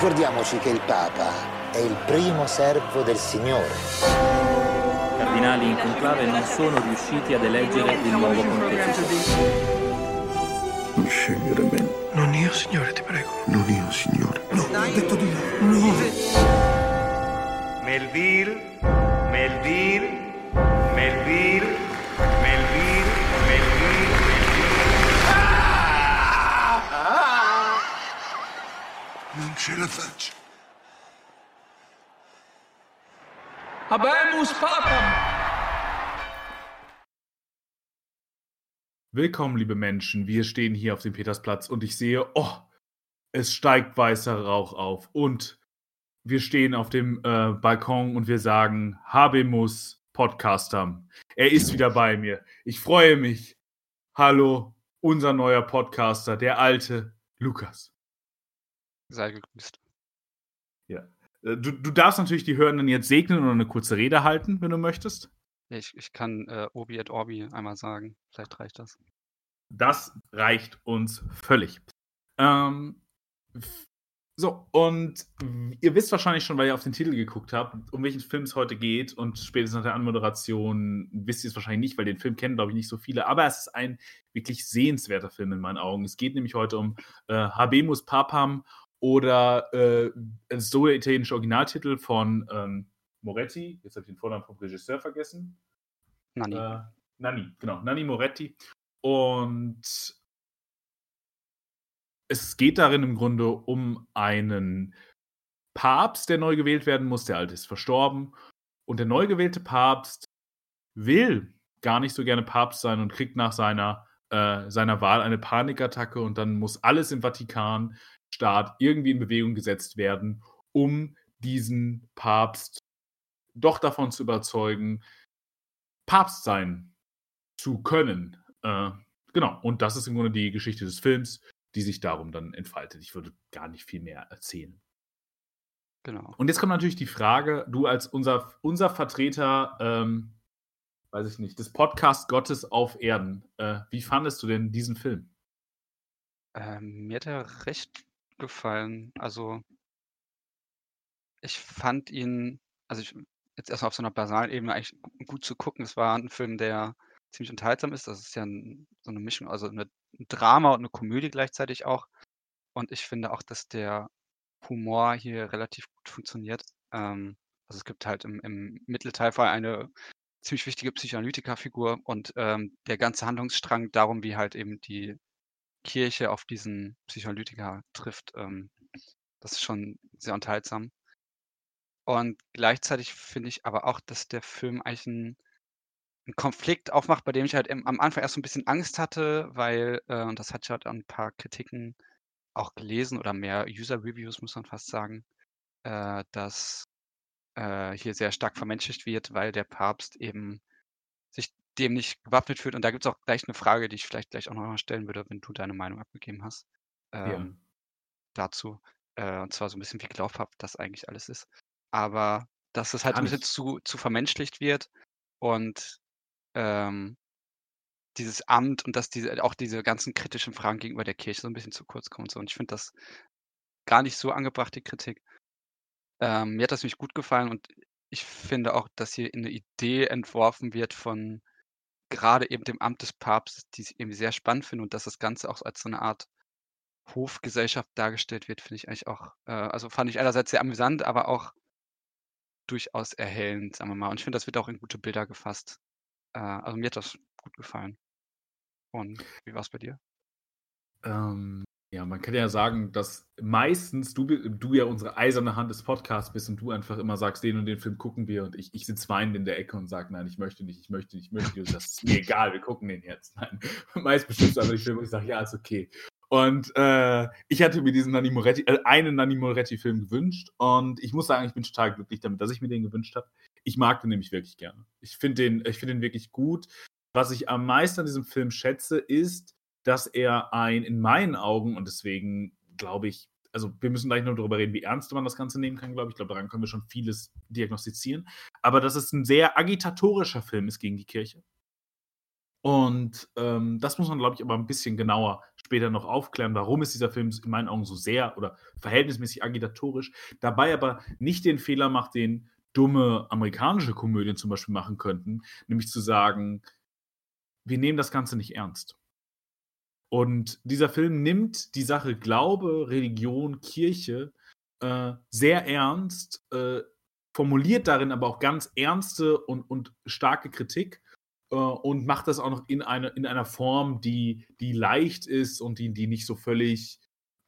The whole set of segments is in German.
Ricordiamoci che il Papa è il primo servo del Signore. I cardinali in conclave non sono riusciti ad eleggere il nuovo pontefice. Non scegliere me. Non io, Signore, ti prego. Non io, Signore. No, ho detto di no. No. Melville, Melville, Melville, Melville, Faccio. Habemus Papam. Willkommen, liebe Menschen. Wir stehen hier auf dem Petersplatz und ich sehe, oh, es steigt weißer Rauch auf. Und wir stehen auf dem äh, Balkon und wir sagen, Habemus Podcaster. Er ist wieder bei mir. Ich freue mich. Hallo, unser neuer Podcaster, der alte Lukas. Sei gegrüßt. Ja. Äh, Du, du darfst natürlich die Hörenden jetzt segnen oder eine kurze Rede halten, wenn du möchtest. Ich, ich kann äh, Obi et Orbi einmal sagen. Vielleicht reicht das. Das reicht uns völlig. Ähm, so, und ihr wisst wahrscheinlich schon, weil ihr auf den Titel geguckt habt, um welchen Film es heute geht. Und spätestens nach der Anmoderation wisst ihr es wahrscheinlich nicht, weil den Film kennen, glaube ich, nicht so viele. Aber es ist ein wirklich sehenswerter Film in meinen Augen. Es geht nämlich heute um äh, Habemus Papam oder äh, so der italienische Originaltitel von ähm, Moretti. Jetzt habe ich den Vornamen vom Regisseur vergessen. Nani. Äh, Nanni, genau, Nanni Moretti. Und es geht darin im Grunde um einen Papst, der neu gewählt werden muss. Der alte ist verstorben. Und der neu gewählte Papst will gar nicht so gerne Papst sein und kriegt nach seiner, äh, seiner Wahl eine Panikattacke. Und dann muss alles im Vatikanstaat irgendwie in Bewegung gesetzt werden, um diesen Papst doch davon zu überzeugen, Papst sein zu können. Äh, genau, und das ist im Grunde die Geschichte des Films, die sich darum dann entfaltet. Ich würde gar nicht viel mehr erzählen. Genau. Und jetzt kommt natürlich die Frage, du als unser, unser Vertreter, ähm, weiß ich nicht, des Podcast Gottes auf Erden, äh, wie fandest du denn diesen Film? Ähm, mir hat er recht gefallen. Also, ich fand ihn, also ich, jetzt erstmal auf so einer basalen Ebene eigentlich gu- gut zu gucken. Es war ein Film, der ziemlich unterhaltsam ist. Das ist ja ein, so eine Mischung, also eine, ein Drama und eine Komödie gleichzeitig auch. Und ich finde auch, dass der Humor hier relativ gut funktioniert. Ähm, also es gibt halt im, im Mittelteil vor allem eine ziemlich wichtige Psychoanalytikerfigur und ähm, der ganze Handlungsstrang darum, wie halt eben die Kirche auf diesen Psychoanalytiker trifft, ähm, das ist schon sehr unterhaltsam. Und gleichzeitig finde ich aber auch, dass der Film eigentlich einen, einen Konflikt aufmacht, bei dem ich halt im, am Anfang erst so ein bisschen Angst hatte, weil, äh, und das hat ja halt ein paar Kritiken auch gelesen oder mehr User-Reviews, muss man fast sagen, äh, dass äh, hier sehr stark vermenschlicht wird, weil der Papst eben sich dem nicht gewappnet fühlt. Und da gibt es auch gleich eine Frage, die ich vielleicht gleich auch noch mal stellen würde, wenn du deine Meinung abgegeben hast ähm, dazu. Äh, und zwar so ein bisschen, wie glaubhaft das eigentlich alles ist. Aber dass es halt Gar ein bisschen zu, zu vermenschlicht wird und ähm, dieses Amt und dass diese, auch diese ganzen kritischen Fragen gegenüber der Kirche so ein bisschen zu kurz kommen und so. Und ich finde das gar nicht so angebracht, die Kritik. Ähm, mir hat das nämlich gut gefallen und ich finde auch, dass hier eine Idee entworfen wird von gerade eben dem Amt des Papstes, die ich irgendwie sehr spannend finde und dass das Ganze auch als so eine Art Hofgesellschaft dargestellt wird, finde ich eigentlich auch, äh, also fand ich einerseits sehr amüsant, aber auch durchaus erhellend, sagen wir mal. Und ich finde, das wird auch in gute Bilder gefasst. Äh, also mir hat das gut gefallen. Und wie war es bei dir? Ähm, ja, man kann ja sagen, dass meistens du, du ja unsere eiserne Hand des Podcasts bist und du einfach immer sagst, den und den Film gucken wir und ich, ich sitze weinend in der Ecke und sage, nein, ich möchte nicht, ich möchte nicht, ich möchte nicht, das ist mir egal, wir gucken den jetzt. Nein, meist bestimmst du aber die Filme und ich sage, ja, ist okay. Und äh, ich hatte mir diesen Nanni Moretti, äh, einen Nanni Moretti-Film gewünscht und ich muss sagen, ich bin total glücklich damit, dass ich mir den gewünscht habe. Ich mag den nämlich wirklich gerne. Ich finde den, ich finde den wirklich gut. Was ich am meisten an diesem Film schätze, ist, dass er ein, in meinen Augen, und deswegen glaube ich, also wir müssen gleich noch darüber reden, wie ernst man das Ganze nehmen kann, glaube ich. Ich glaube, daran können wir schon vieles diagnostizieren. Aber dass es ein sehr agitatorischer Film ist gegen die Kirche. Und ähm, das muss man, glaube ich, aber ein bisschen genauer später noch aufklären, warum ist dieser Film in meinen Augen so sehr oder verhältnismäßig agitatorisch, dabei aber nicht den Fehler macht, den dumme amerikanische Komödien zum Beispiel machen könnten, nämlich zu sagen, wir nehmen das Ganze nicht ernst. Und dieser Film nimmt die Sache Glaube, Religion, Kirche äh, sehr ernst, äh, formuliert darin aber auch ganz ernste und, und starke Kritik äh, und macht das auch noch in, eine, in einer Form, die, die leicht ist und die, die nicht so völlig,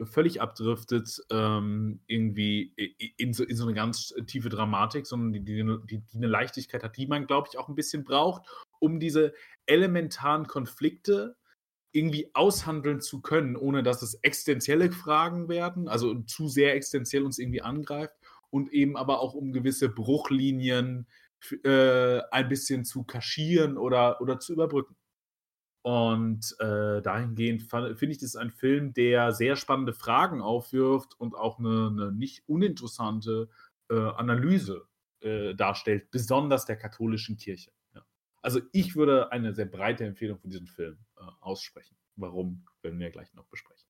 völlig abdriftet, ähm, irgendwie in so, in so eine ganz tiefe Dramatik, sondern die, die, die, eine Leichtigkeit hat, die man, glaube ich, auch ein bisschen braucht, um diese elementaren Konflikte irgendwie aushandeln zu können, ohne dass es existenzielle Fragen werden, also zu sehr existenziell uns irgendwie angreift und eben aber auch um gewisse Bruchlinien äh, ein bisschen zu kaschieren oder, oder zu überbrücken. Und äh, dahingehend finde ich, das ist ein Film, der sehr spannende Fragen aufwirft und auch eine, eine nicht uninteressante äh, Analyse äh, darstellt, besonders der katholischen Kirche. Ja. Also ich würde eine sehr breite Empfehlung für diesen Film aussprechen. Warum, werden wir gleich noch besprechen.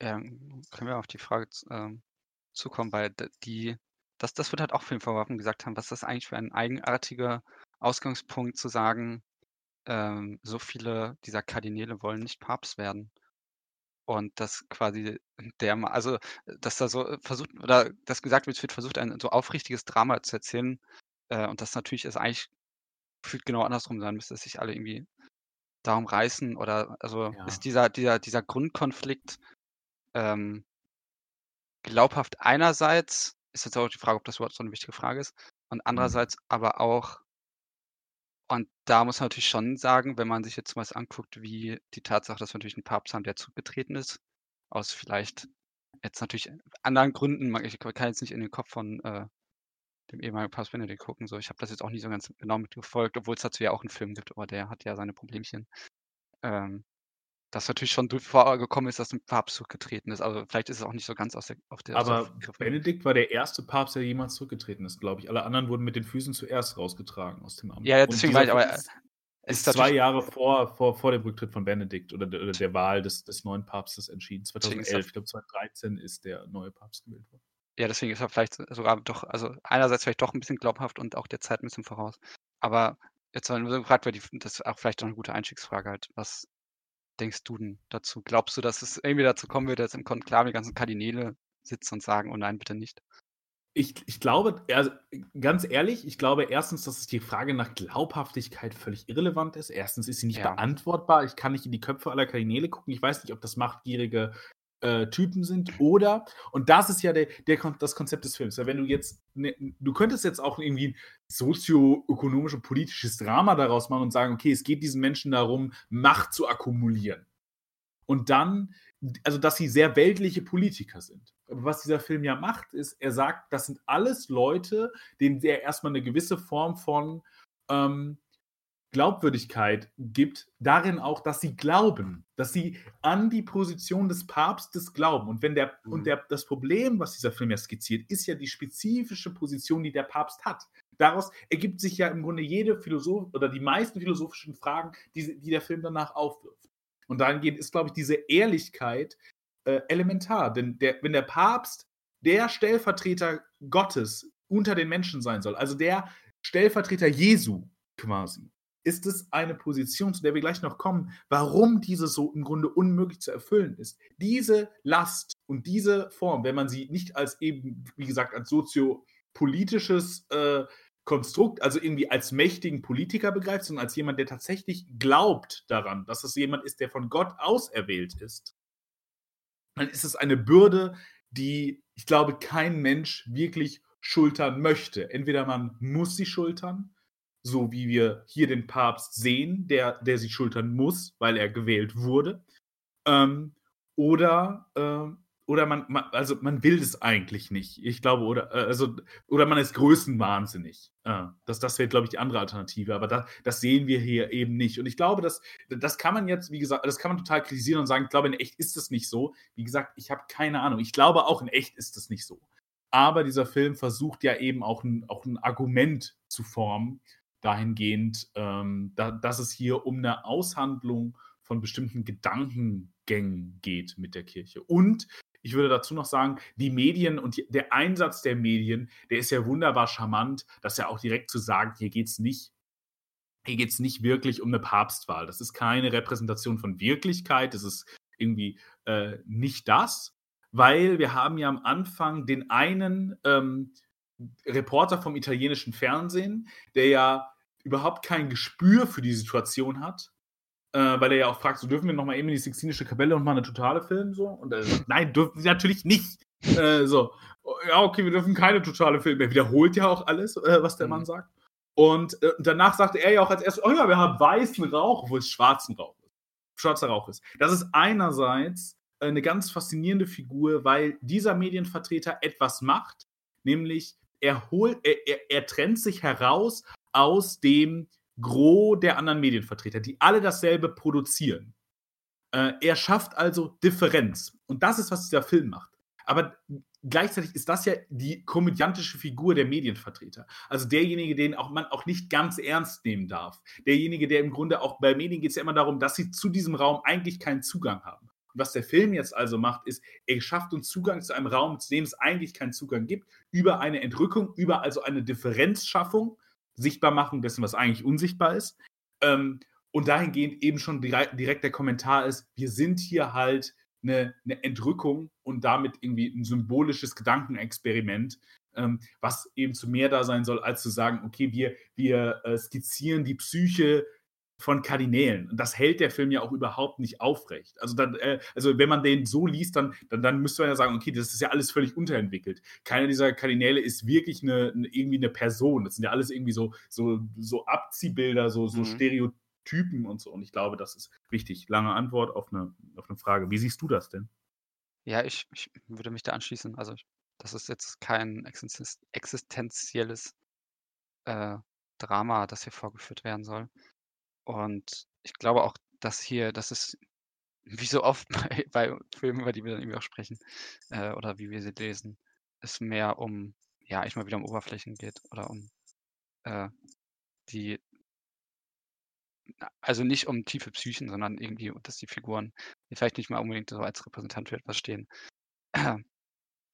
Ja, können wir auf die Frage ähm, zukommen, weil die, das, das wird halt auch vielen vorgeworfen, gesagt haben, was das eigentlich für ein eigenartiger Ausgangspunkt zu sagen, ähm, so viele dieser Kardinäle wollen nicht Papst werden. Und das quasi der, also dass da so versucht, oder das gesagt wird, wird versucht, ein so aufrichtiges Drama zu erzählen. Äh, und das natürlich ist eigentlich gefühlt genau andersrum sein müsste, dass sich alle irgendwie darum reißen oder also Ja. ist dieser, dieser, dieser Grundkonflikt ähm, glaubhaft einerseits, ist jetzt auch die Frage, ob das überhaupt so eine wichtige Frage ist, und Mhm. andererseits aber auch, und da muss man natürlich schon sagen, wenn man sich jetzt mal anguckt, wie die Tatsache, dass wir natürlich einen Papst haben, der zurückgetreten ist, aus vielleicht jetzt natürlich anderen Gründen, ich kann jetzt nicht in den Kopf von äh, dem ehemaligen Papst Benedikt gucken, so ich habe das jetzt auch nicht so ganz genau mitverfolgt, obwohl es dazu ja auch einen Film gibt, aber der hat ja seine Problemchen. Ähm, dass natürlich schon vorgekommen ist, dass ein Papst zurückgetreten ist. Also vielleicht ist es auch nicht so ganz aus der auf der Aber Griff- Benedikt war der erste Papst, der jemals zurückgetreten ist, glaube ich. Alle anderen wurden mit den Füßen zuerst rausgetragen aus dem Amt. Ja, deswegen meine ich, aber ist, zwei Jahre vor, vor, vor dem Rücktritt von Benedikt oder der, oder der Wahl des, des neuen Papstes entschieden. Deswegen ist 2011, das- ich glaube 2013 ist der neue Papst gewählt worden. Ja, deswegen ist er vielleicht sogar doch, also einerseits vielleicht doch ein bisschen glaubhaft und auch der Zeit ein bisschen voraus. Aber jetzt mal nur so gefragt, weil die, das ist auch vielleicht noch eine gute Einstiegsfrage halt. Was denkst du denn dazu? Glaubst du, dass es irgendwie dazu kommen wird, dass im Konklave die ganzen Kardinäle sitzen und sagen, oh nein, bitte nicht? Ich, ich glaube, also ganz ehrlich, ich glaube erstens, dass die Frage nach Glaubhaftigkeit völlig irrelevant ist. Erstens ist sie nicht Ja. beantwortbar. Ich kann nicht in die Köpfe aller Kardinäle gucken. Ich weiß nicht, ob das machtgierige äh, Typen sind oder, und das ist ja der, der, das Konzept des Films. Wenn du jetzt, ne, du könntest jetzt auch irgendwie ein sozioökonomisch politisches Drama daraus machen und sagen, okay, es geht diesen Menschen darum, Macht zu akkumulieren. Und dann, also dass sie sehr weltliche Politiker sind. Aber was dieser Film ja macht, ist, er sagt, das sind alles Leute, denen er erstmal eine gewisse Form von ähm, Glaubwürdigkeit gibt, darin auch, dass sie glauben, dass sie an die Position des Papstes glauben. Und wenn der, Mhm. und der, das Problem, was dieser Film ja skizziert, ist ja die spezifische Position, die der Papst hat. Daraus ergibt sich ja im Grunde jede Philosoph oder die meisten philosophischen Fragen, die, die der Film danach aufwirft. Und dahingehend ist, glaube ich, diese Ehrlichkeit äh, elementar. Denn der, wenn der Papst der Stellvertreter Gottes unter den Menschen sein soll, also der Stellvertreter Jesu quasi, ist es eine Position, zu der wir gleich noch kommen, warum diese so im Grunde unmöglich zu erfüllen ist. Diese Last und diese Form, wenn man sie nicht als eben, wie gesagt, als soziopolitisches äh, Konstrukt, also irgendwie als mächtigen Politiker begreift, sondern als jemand, der tatsächlich glaubt daran, dass es jemand ist, der von Gott auserwählt ist, dann ist es eine Bürde, die, ich glaube, kein Mensch wirklich schultern möchte. Entweder man muss sie schultern, so wie wir hier den Papst sehen, der, der sie schultern muss, weil er gewählt wurde, ähm, oder, ähm, oder man, man, also man will es eigentlich nicht. Ich glaube, oder, äh, also, oder man ist größenwahnsinnig. Äh, das, das wäre, glaube ich, die andere Alternative. Aber da, das sehen wir hier eben nicht. Und ich glaube, dass, das kann man jetzt, wie gesagt, das kann man total kritisieren und sagen, ich glaube, in echt ist das nicht so. Wie gesagt, ich habe keine Ahnung. Ich glaube auch, in echt ist das nicht so. Aber dieser Film versucht ja eben auch ein, auch ein Argument zu formen, dahingehend, ähm, da, dass es hier um eine Aushandlung von bestimmten Gedankengängen geht mit der Kirche. Und ich würde dazu noch sagen, die Medien und die, der Einsatz der Medien, der ist ja wunderbar charmant, dass ja auch direkt zu sagen, hier geht es nicht hier geht es nicht wirklich um eine Papstwahl. Das ist keine Repräsentation von Wirklichkeit. Das ist irgendwie äh, nicht das, weil wir haben ja am Anfang den einen ähm, Reporter vom italienischen Fernsehen, der ja überhaupt kein Gespür für die Situation hat, äh, weil er ja auch fragt, so dürfen wir nochmal eben in die Sixtinische Kapelle und mal eine totale filmen so? Und er sagt, nein, dürfen sie natürlich nicht. Äh, so, ja, okay, wir dürfen keine totale filmen. Er wiederholt ja auch alles, äh, was der mhm. Mann sagt. Und äh, danach sagte er ja auch als erstes, oh ja, wir haben weißen Rauch, wo es schwarzen Rauch ist. Schwarzer Rauch ist. Das ist einerseits eine ganz faszinierende Figur, weil dieser Medienvertreter etwas macht, nämlich er holt, er, er, er trennt sich heraus aus dem Gros der anderen Medienvertreter, die alle dasselbe produzieren. Äh, er schafft also Differenz. Und das ist, was dieser Film macht. Aber gleichzeitig ist das ja die komödiantische Figur der Medienvertreter. Also derjenige, den auch man auch nicht ganz ernst nehmen darf. Derjenige, der im Grunde auch bei Medien geht es ja immer darum, dass sie zu diesem Raum eigentlich keinen Zugang haben. Und was der Film jetzt also macht, ist, er schafft uns Zugang zu einem Raum, zu dem es eigentlich keinen Zugang gibt, über eine Entrückung, über also eine Differenzschaffung, Sichtbarmachung dessen, was eigentlich unsichtbar ist. Ähm, und dahingehend eben schon direkt, direkt der Kommentar ist, wir sind hier halt eine, eine, Entrückung und damit irgendwie ein symbolisches Gedankenexperiment, ähm, was eben zu mehr da sein soll, als zu sagen, okay, wir, wir äh, skizzieren die Psyche von Kardinälen. Und das hält der Film ja auch überhaupt nicht aufrecht. Also, dann, äh, also wenn man den so liest, dann, dann, dann müsste man ja sagen, okay, das ist ja alles völlig unterentwickelt. Keiner dieser Kardinäle ist wirklich eine, eine irgendwie eine Person. Das sind ja alles irgendwie so, so, so Abziehbilder, so, so mhm. Stereotypen und so. Und ich glaube, das ist wichtig. Lange Antwort auf eine, auf eine Frage. Wie siehst du das denn? Ja, ich, ich würde mich da anschließen. Also, das ist jetzt kein existenzielles äh, Drama, das hier vorgeführt werden soll. Und ich glaube auch, dass hier, das ist wie so oft bei, bei Filmen, über die wir dann irgendwie auch sprechen, äh, oder wie wir sie lesen, es mehr um, ja, ich mal wieder um Oberflächen geht oder um äh, die, also nicht um tiefe Psychen, sondern irgendwie, dass die Figuren vielleicht nicht mal unbedingt so als Repräsentant für etwas stehen.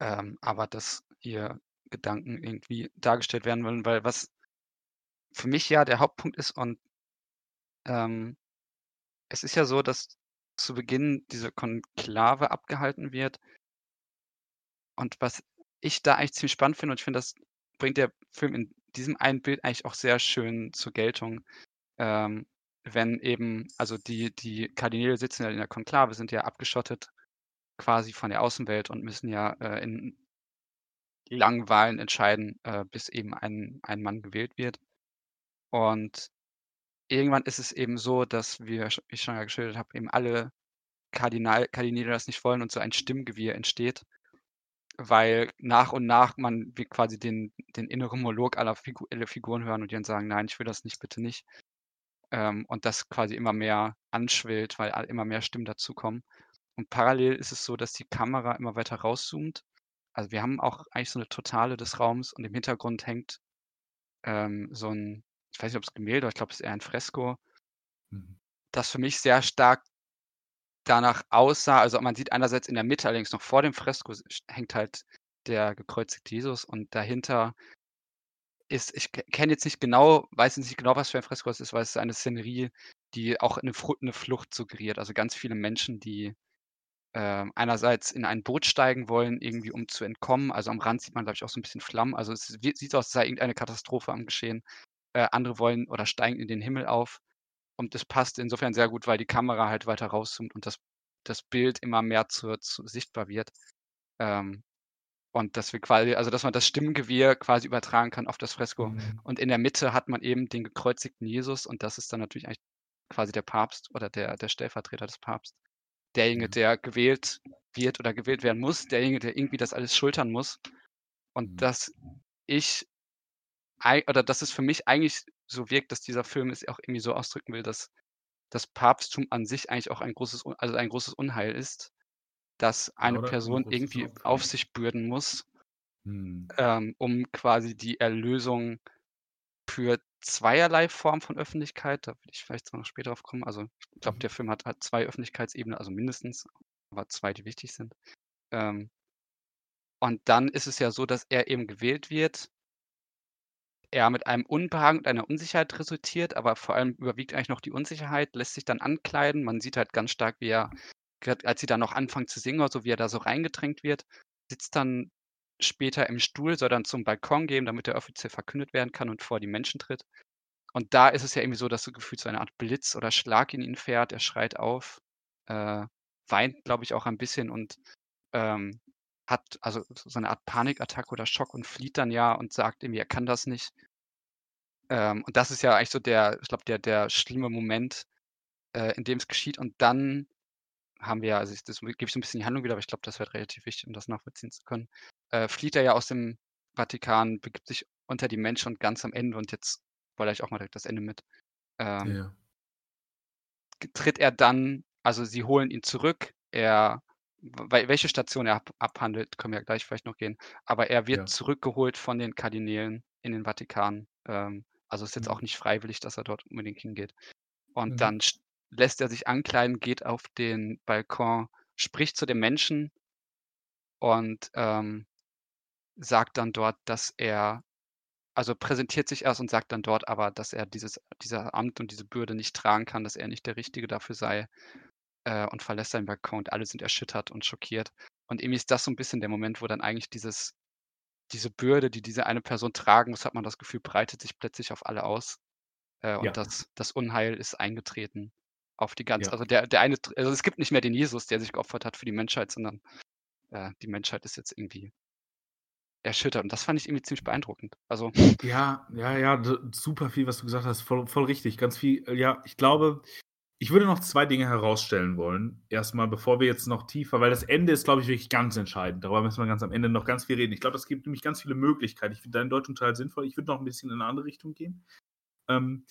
ähm, aber dass hier Gedanken irgendwie dargestellt werden wollen, weil was für mich ja der Hauptpunkt ist und ähm, es ist ja so, dass zu Beginn diese Konklave abgehalten wird. Und was ich da eigentlich ziemlich spannend finde, und ich finde, das bringt der Film in diesem einen Bild eigentlich auch sehr schön zur Geltung, ähm, wenn eben, also die, die Kardinäle sitzen ja in der Konklave, sind ja abgeschottet quasi von der Außenwelt und müssen ja äh, in langen Wahlen entscheiden, äh, bis eben ein, ein Mann gewählt wird. Und irgendwann ist es eben so, dass wie ich schon ja geschildert habe, eben alle Kardinal Kardinäle das nicht wollen und so ein Stimmgewirr entsteht, weil nach und nach man quasi den, den inneren Monolog aller Figu aller Figuren hören und die dann sagen, nein, ich will das nicht, bitte nicht. Ähm, und das quasi immer mehr anschwillt, weil immer mehr Stimmen dazukommen. Und parallel ist es so, dass die Kamera immer weiter rauszoomt. Also wir haben auch eigentlich so eine Totale des Raums und im Hintergrund hängt ähm, so ein ich weiß nicht, ob es Gemälde, ich glaube, es ist eher ein Fresko, mhm. das für mich sehr stark danach aussah. Also man sieht einerseits in der Mitte, allerdings noch vor dem Fresko hängt halt der gekreuzigte Jesus und dahinter ist, ich kenne jetzt nicht genau, weiß jetzt nicht genau, was für ein Fresko es ist, weil es ist eine Szenerie, die auch eine, eine Flucht suggeriert. Also ganz viele Menschen, die äh, einerseits in ein Boot steigen wollen, irgendwie um zu entkommen. Also am Rand sieht man, glaube ich, auch so ein bisschen Flammen. Also es sieht aus, als sei irgendeine Katastrophe am Geschehen äh, andere wollen oder steigen in den Himmel auf. Und das passt insofern sehr gut, weil die Kamera halt weiter rauszoomt und das, das Bild immer mehr zu, zu sichtbar wird. Ähm, und dass wir quasi, also dass man das Stimmgewirr quasi übertragen kann auf das Fresko. Mhm. Und in der Mitte hat man eben den gekreuzigten Jesus und das ist dann natürlich eigentlich quasi der Papst oder der, der Stellvertreter des Papstes. Derjenige, mhm. der gewählt wird oder gewählt werden muss, derjenige, der irgendwie das alles schultern muss. Und mhm. dass ich oder dass es für mich eigentlich so wirkt, dass dieser Film es auch irgendwie so ausdrücken will, dass das Papsttum an sich eigentlich auch ein großes, also ein großes Unheil ist, dass eine ja, Person irgendwie auf sich bürden muss, hm. ähm, um quasi die Erlösung für zweierlei Form von Öffentlichkeit. Da will ich vielleicht noch später drauf kommen. Also ich glaube, Mhm. der Film hat, hat zwei Öffentlichkeitsebenen, also mindestens, aber zwei, die wichtig sind. Ähm, und dann ist es ja so, dass er eben gewählt wird. Er mit einem Unbehagen und einer Unsicherheit resultiert, aber vor allem überwiegt eigentlich noch die Unsicherheit, lässt sich dann ankleiden. Man sieht halt ganz stark, wie er, als sie dann noch anfangen zu singen oder so, wie er da so reingedrängt wird, sitzt dann später im Stuhl, soll dann zum Balkon gehen, damit er offiziell verkündet werden kann und vor die Menschen tritt. Und da ist es ja irgendwie so, dass so gefühlt so eine Art Blitz oder Schlag in ihn fährt. Er schreit auf, äh, weint, glaube ich, auch ein bisschen und ähm, hat also so eine Art Panikattacke oder Schock und flieht dann ja und sagt irgendwie, er kann das nicht. Ähm, und das ist ja eigentlich so der, ich glaube, der, der schlimme Moment, äh, in dem es geschieht. Und dann haben wir ja, also ich, das gebe ich so ein bisschen die Handlung wieder, aber ich glaube, das wird relativ wichtig, um das nachvollziehen zu können. Äh, flieht er ja aus dem Vatikan, begibt sich unter die Menschen und ganz am Ende, und jetzt wollte ich auch mal direkt das Ende mit, ähm, Ja. tritt er dann, also sie holen ihn zurück, er, welche Station er ab, abhandelt, können wir ja gleich vielleicht noch gehen, aber er wird Ja. zurückgeholt von den Kardinälen in den Vatikan. Ähm, also ist jetzt Mhm. auch nicht freiwillig, dass er dort unbedingt hingeht. Und Mhm. dann st- lässt er sich ankleiden, geht auf den Balkon, spricht zu den Menschen und ähm, sagt dann dort, dass er, also präsentiert sich erst und sagt dann dort aber, dass er dieses, dieser Amt und diese Bürde nicht tragen kann, dass er nicht der Richtige dafür sei äh, und verlässt seinen Balkon und alle sind erschüttert und schockiert. Und irgendwie ist das so ein bisschen der Moment, wo dann eigentlich dieses, diese Bürde, die diese eine Person tragen muss, hat man das Gefühl, breitet sich plötzlich auf alle aus. Äh, und Ja. das, das Unheil ist eingetreten auf die ganze, Ja. also der, der eine, also es gibt nicht mehr den Jesus, der sich geopfert hat für die Menschheit, sondern äh, die Menschheit ist jetzt irgendwie erschüttert. Und das fand ich irgendwie ziemlich beeindruckend. Also, Ja, ja, ja, super viel, was du gesagt hast, voll, voll richtig. Ganz viel, äh, ja, ich glaube, ich würde noch zwei Dinge herausstellen wollen. Erstmal, bevor wir jetzt noch tiefer, weil das Ende ist, glaube ich, wirklich ganz entscheidend. Darüber müssen wir ganz am Ende noch ganz viel reden. Ich glaube, es gibt nämlich ganz viele Möglichkeiten. Ich finde deine Deutung total sinnvoll. Ich würde noch ein bisschen in eine andere Richtung gehen. Ähm,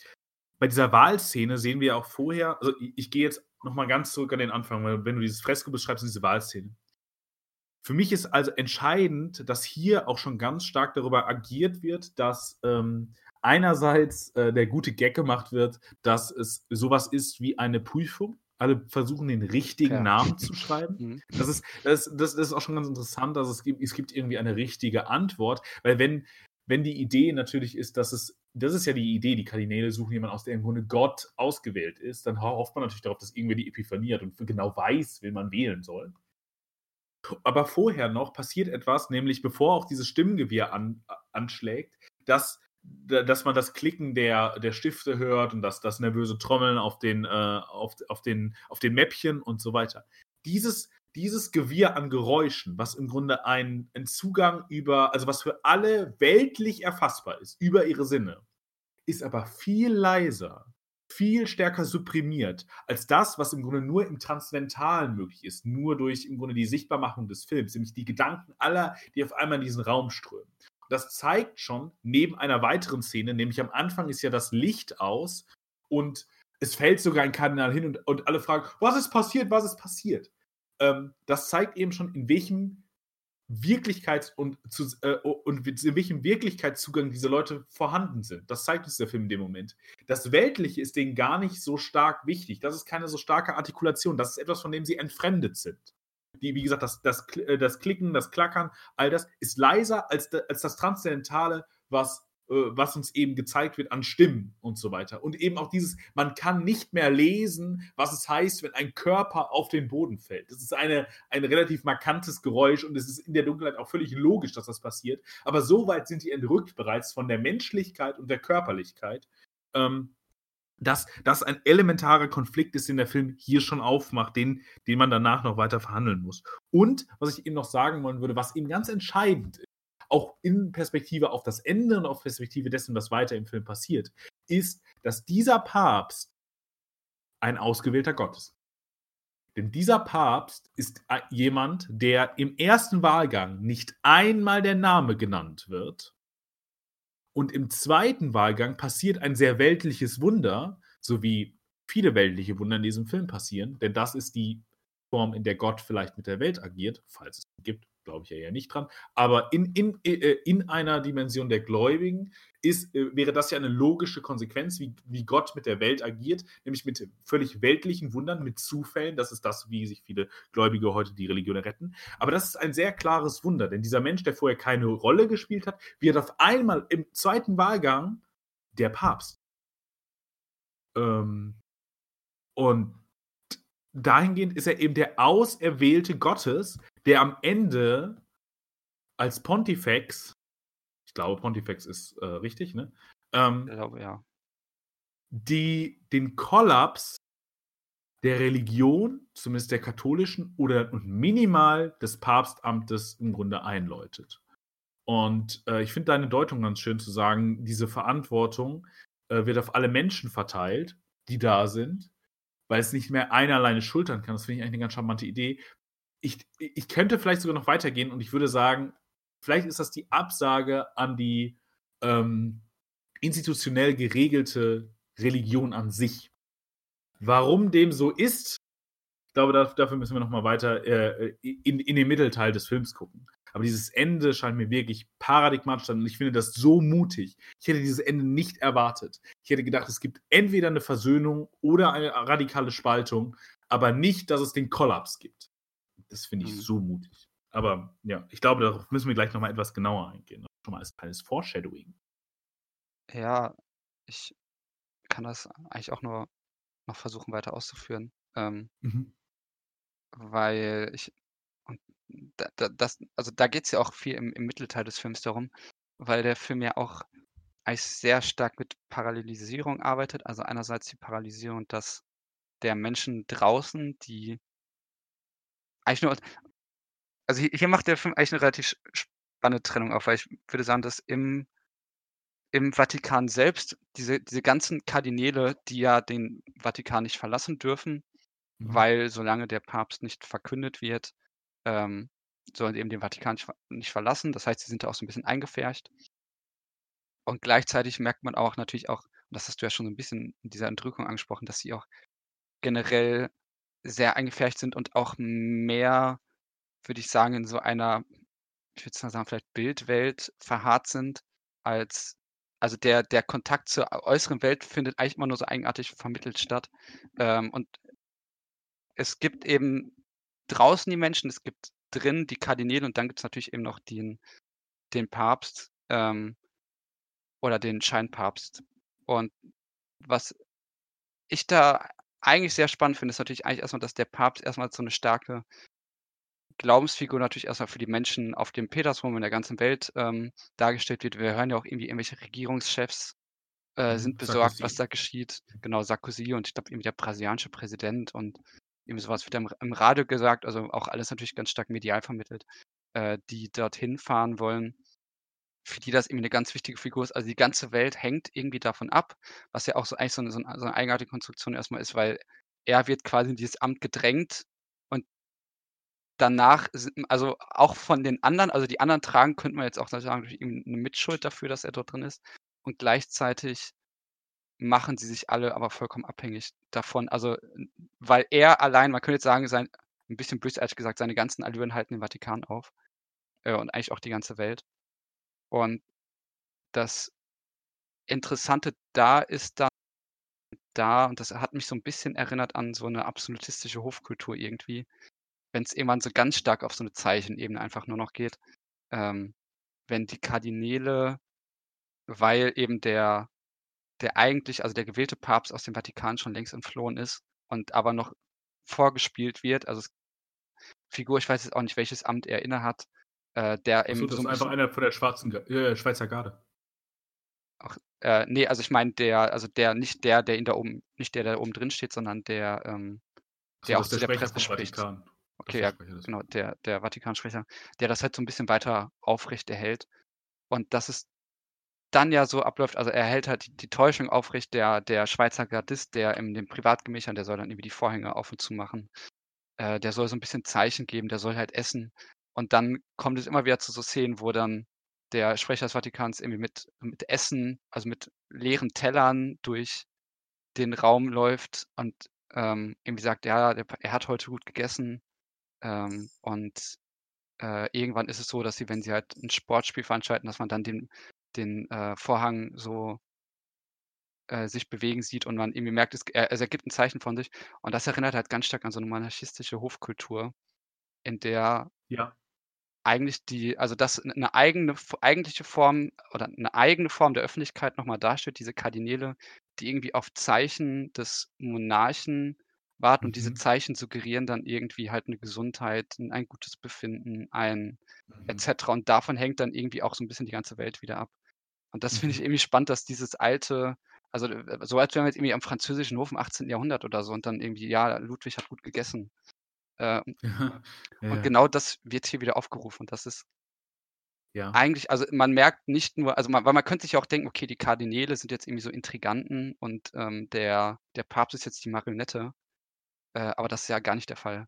bei dieser Wahlszene sehen wir auch vorher, also ich, ich gehe jetzt nochmal ganz zurück an den Anfang, weil wenn du dieses Fresko beschreibst, diese Wahlszene. Für mich ist also entscheidend, dass hier auch schon ganz stark darüber agiert wird, dass ähm, einerseits äh, der gute Gag gemacht wird, dass es sowas ist wie eine Prüfung. Alle versuchen, den richtigen Ja. Namen zu schreiben. mhm. Das ist, das, das, das ist auch schon ganz interessant, dass es gibt, es gibt irgendwie eine richtige Antwort, weil wenn, wenn die Idee natürlich ist, dass es, das ist ja die Idee, die Kardinäle suchen jemanden aus, der im Grunde Gott ausgewählt ist, dann hofft man natürlich darauf, dass irgendwer die Epiphanie hat und genau weiß, wen man wählen soll. Aber vorher noch passiert etwas, nämlich bevor auch dieses Stimmengewirr an, anschlägt, dass, dass man das Klicken der, der Stifte hört und das, das nervöse Trommeln auf den, äh, auf, auf, den, auf den Mäppchen und so weiter. Dieses, dieses Gewirr an Geräuschen, was im Grunde ein, ein Zugang über, also was für alle weltlich erfassbar ist, über ihre Sinne, ist aber viel leiser, viel stärker supprimiert als das, was im Grunde nur im Transzendentalen möglich ist, nur durch im Grunde die Sichtbarmachung des Films, nämlich die Gedanken aller, die auf einmal in diesen Raum strömen. Das zeigt schon neben einer weiteren Szene, nämlich am Anfang ist ja das Licht aus und es fällt sogar ein Kardinal hin und, und alle fragen, was ist passiert, was ist passiert? Ähm, das zeigt eben schon, in welchem Wirklichkeits- und, zu, äh, und in welchem Wirklichkeitszugang diese Leute vorhanden sind. Das zeigt uns der Film in dem Moment. Das Weltliche ist denen gar nicht so stark wichtig. Das ist keine so starke Artikulation. Das ist etwas, von dem sie entfremdet sind. Die, wie gesagt, das, das, äh, das Klicken, das Klackern, all das ist leiser als, als das Transzendentale, was was uns eben gezeigt wird an Stimmen und so weiter. Und eben auch dieses, man kann nicht mehr lesen, was es heißt, wenn ein Körper auf den Boden fällt. Das ist eine, ein relativ markantes Geräusch und es ist in der Dunkelheit auch völlig logisch, dass das passiert. Aber so weit sind die entrückt bereits von der Menschlichkeit und der Körperlichkeit, ähm, dass das ein elementarer Konflikt ist, den der Film hier schon aufmacht, den, den man danach noch weiter verhandeln muss. Und was ich eben noch sagen wollen würde, was eben ganz entscheidend ist, auch in Perspektive auf das Ende und auf Perspektive dessen, was weiter im Film passiert, ist, dass dieser Papst ein ausgewählter Gott ist. Denn dieser Papst ist jemand, der im ersten Wahlgang nicht einmal der Name genannt wird. Und im zweiten Wahlgang passiert ein sehr weltliches Wunder, so wie viele weltliche Wunder in diesem Film passieren, denn das ist die Form, in der Gott vielleicht mit der Welt agiert, falls es gibt, glaube ich ja eher nicht dran. Aber in, in, äh, in einer Dimension der Gläubigen ist, äh, wäre das ja eine logische Konsequenz, wie, wie Gott mit der Welt agiert, nämlich mit völlig weltlichen Wundern, mit Zufällen. Das ist das, wie sich viele Gläubige heute die Religion retten. Aber das ist ein sehr klares Wunder, denn dieser Mensch, der vorher keine Rolle gespielt hat, wird auf einmal im zweiten Wahlgang der Papst. Ähm, und dahingehend ist er eben der Auserwählte Gottes, der am Ende als Pontifex, ich glaube, Pontifex ist äh, richtig, ne? Ähm, Ich glaube, ja. die den Kollaps der Religion, zumindest der katholischen, oder und minimal des Papstamtes im Grunde einläutet. Und äh, ich finde deine Deutung ganz schön zu sagen, diese Verantwortung äh, wird auf alle Menschen verteilt, die da sind, weil es nicht mehr einer alleine schultern kann. Das finde ich eigentlich eine ganz charmante Idee. Ich, ich könnte vielleicht sogar noch weitergehen und ich würde sagen, vielleicht ist das die Absage an die ähm, institutionell geregelte Religion an sich. Warum dem so ist, ich glaube, da, dafür müssen wir noch mal weiter äh, in, in den Mittelteil des Films gucken. Aber dieses Ende scheint mir wirklich paradigmatisch und ich finde das so mutig. Ich hätte dieses Ende nicht erwartet. Ich hätte gedacht, es gibt entweder eine Versöhnung oder eine radikale Spaltung, aber nicht, dass es den Kollaps gibt. Das finde ich Mhm. so mutig. Aber ja, ich glaube, darauf müssen wir gleich noch mal etwas genauer eingehen. Schon mal als kleines Foreshadowing. Ja, ich kann das eigentlich auch nur noch versuchen, weiter auszuführen. Ähm, Mhm. weil ich und da da das also, da geht's ja auch viel im im Mittelteil des Films darum, weil der Film ja auch eigentlich sehr stark mit Parallelisierung arbeitet. Also, einerseits die Parallelisierung, dass der Menschen draußen, die eigentlich nur also, hier macht der Film eigentlich 'ne relativ spannende Trennung auf, weil ich würde sagen, dass im im Vatikan selbst diese diese ganzen Kardinäle, die ja den Vatikan nicht verlassen dürfen, Mhm. weil solange der Papst nicht verkündet wird, ähm, sollen sie eben den Vatikan nicht ver nicht verlassen. Das heißt, sie sind da auch so 'n bisschen eingepfercht. Und gleichzeitig merkt man auch natürlich auch, und das hast du ja schon so 'n bisschen in dieser Entrückung angesprochen, dass sie auch generell sehr eingepfercht sind und auch mehr, würde ich sagen, in so einer, ich würde sagen, vielleicht Bildwelt verharrt sind, als also, der der Kontakt zur äußeren Welt findet eigentlich immer nur so eigenartig vermittelt statt. Ähm, und es gibt eben draußen die Menschen, es gibt drin die Kardinäle und dann gibt's natürlich eben noch den den Papst, ähm, oder den Scheinpapst. Und was ich da eigentlich sehr spannend finde, ist natürlich eigentlich erst mal, dass der Papst erst mal so 'ne starke Glaubensfigur natürlich erst mal für die Menschen auf dem Petersdom in der ganzen Welt, ähm, dargestellt wird. Wir hören ja auch irgendwie irgendwelche Regierungschefs, äh, Mhm, sind besorgt, was Sarkozy. da geschieht. Genau, Sarkozy und ich glaube irgendwie der brasilianische Präsident und irgendwie so was wird im im Radio gesagt, also, auch alles natürlich ganz stark medial vermittelt, äh, die dorthin fahren wollen, für die das irgendwie 'ne ganz wichtige Figur ist. Also, die ganze Welt hängt irgendwie davon ab, was ja auch so eigentlich so 'ne so 'ne so 'ne eigenartige Konstruktion erst mal ist, weil er wird quasi in dieses Amt gedrängt und danach also, auch von den anderen also, die anderen tragen, könnte man jetzt auch sagen, durch irgendwie 'ne Mitschuld dafür, dass er dort drin ist. Und gleichzeitig machen sie sich alle aber vollkommen abhängig davon. Also, weil er allein man könnte jetzt sagen, sein 'n bisschen bösartig gesagt, seine ganzen Allüren halten den Vatikan auf, äh, und eigentlich auch die ganze Welt. Und das Interessante da ist dann da und das hat mich so 'n bisschen erinnert an so 'ne absolutistische Hofkultur irgendwie, wenn's irgendwann so ganz stark auf so 'ne Zeichenebene einfach nur noch geht. Ähm, wenn die Kardinäle weil eben der der eigentlich also, der gewählte Papst aus dem Vatikan schon längst entflohen ist und aber noch vorgespielt wird, also, es Figur, ich weiß jetzt auch nicht, welches Amt er innehat, äh, der Ach eben so, das so ist einfach einer von der schwarzen äh, Schweizer Garde. Ach, äh, ne, also, ich meine der also, der nicht der, der ihn da oben nicht der, der oben drin steht, sondern der, ähm, Ach so, der das auch ist der zu der Sprecher Presse spricht. Vatikan. Okay, Der ja, genau, der der Vatikansprecher, der das halt so 'n bisschen weiter aufrechterhält. Und dass es dann ja so abläuft also, er hält halt die die Täuschung aufrecht, der der Schweizer Gardist, der in den Privatgemächern der soll dann irgendwie die Vorhänge auf und zu machen. Äh, der soll so 'n bisschen Zeichen geben, der soll halt essen. Und dann kommt es immer wieder zu so Szenen, wo dann der Sprecher des Vatikans irgendwie mit mit Essen, also, mit leeren Tellern durch den Raum läuft und, ähm, irgendwie sagt: „Ja, der er hat heute gut gegessen“, ähm, und, äh, irgendwann ist es so, dass sie, wenn sie halt ein Sportspiel veranstalten, dass man dann den den, äh, Vorhang so äh, sich bewegen sieht und man irgendwie merkt, es er es ergibt 'n Zeichen von sich. Und das erinnert halt ganz stark an so 'ne monarchistische Hofkultur, in der Ja. Eigentlich die also, dass 'n 'ne eigene eigentliche Form oder 'ne eigene Form der Öffentlichkeit noch mal dasteht, diese Kardinäle, die irgendwie auf Zeichen des Monarchen warten und diese Mhm. Zeichen suggerieren dann irgendwie halt 'ne Gesundheit, ein gutes Befinden, ein Mhm. cetera. Und davon hängt dann irgendwie auch so 'n bisschen die ganze Welt wieder ab. Und das finde ich Mhm. irgendwie spannend, dass dieses alte also, äh, so als wären wir jetzt irgendwie am französischen Hof im 18. Jahrhundert oder so und dann irgendwie: „Ja, Ludwig hat gut gegessen.“ Äh, Ja, ja, und genau das wird hier wieder aufgerufen. Das ist Ja. eigentlich also, man merkt nicht nur also, man weil man könnte sich ja auch denken: „Okay, die Kardinäle sind jetzt irgendwie so Intriganten und, ähm, der der Papst ist jetzt die Marionette.“ Äh, aber das ist ja gar nicht der Fall.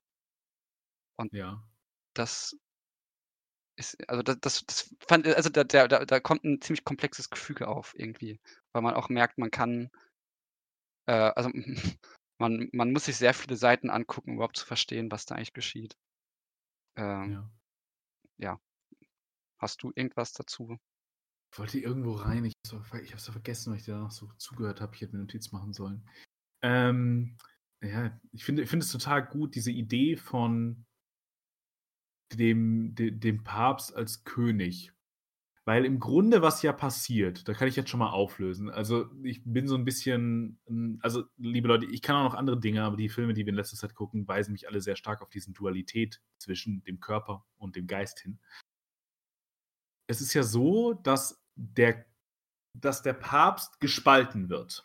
Und Ja. das ist also, da das das fand also, da da da kommt 'n ziemlich komplexes Gefüge auf irgendwie, weil man auch merkt, man kann äh, also, man man muss sich sehr viele Seiten angucken, um überhaupt zu verstehen, was da eigentlich geschieht. Ähm, Ja. ja. Hast du irgendwas dazu? Ich wollte irgendwo rein, ich habe es vergessen, weil ich dir noch so zugehört habe. Ich hätte 'ne Notiz machen sollen. Ähm, ja, ich finde ich finde es total gut, diese Idee von dem de dem Papst als König. Weil im Grunde, was ja passiert da kann ich jetzt schon mal auflösen. Also, ich bin so 'n bisschen hm, also, liebe Leute, ich kann auch noch andere Dinge, aber die Filme, die wir in letzter Zeit gucken, weisen mich alle sehr stark auf diesen Dualität zwischen dem Körper und dem Geist hin. Es ist ja so, dass der dass der Papst gespalten wird.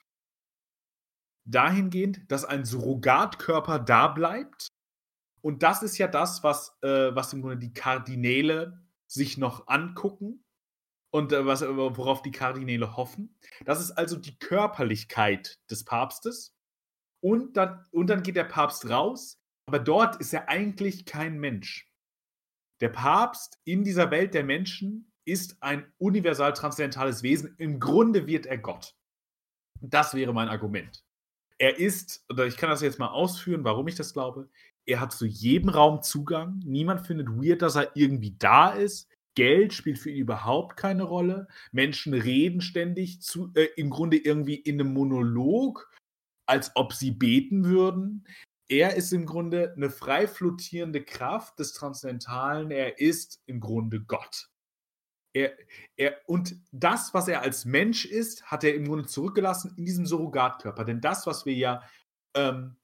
Dahingehend, dass ein Surrogatkörper da bleibt. Und das ist ja das, was äh, was im Grunde die Kardinäle sich noch angucken und, äh, was worauf die Kardinäle hoffen. Das ist also die Körperlichkeit des Papstes. Und dann und dann geht der Papst raus, aber dort ist er eigentlich kein Mensch. Der Papst in dieser Welt der Menschen ist ein universal transzendentales Wesen. Im Grunde wird er Gott. Das wäre mein Argument. Er ist oder ich kann das jetzt mal ausführen, warum ich das glaube. Er hat zu jedem Raum Zugang. Niemand findet weird, dass er irgendwie da ist. Geld spielt für ihn überhaupt keine Rolle. Menschen reden ständig zu äh, im Grunde irgendwie in 'nem Monolog, als ob sie beten würden. Er ist im Grunde 'ne frei flottierende Kraft des Transzendentalen. Er ist im Grunde Gott. Er er und das, was er als Mensch ist, hat er im Grunde zurückgelassen in diesem Surrogatkörper. Denn das, was wir ja, ähm,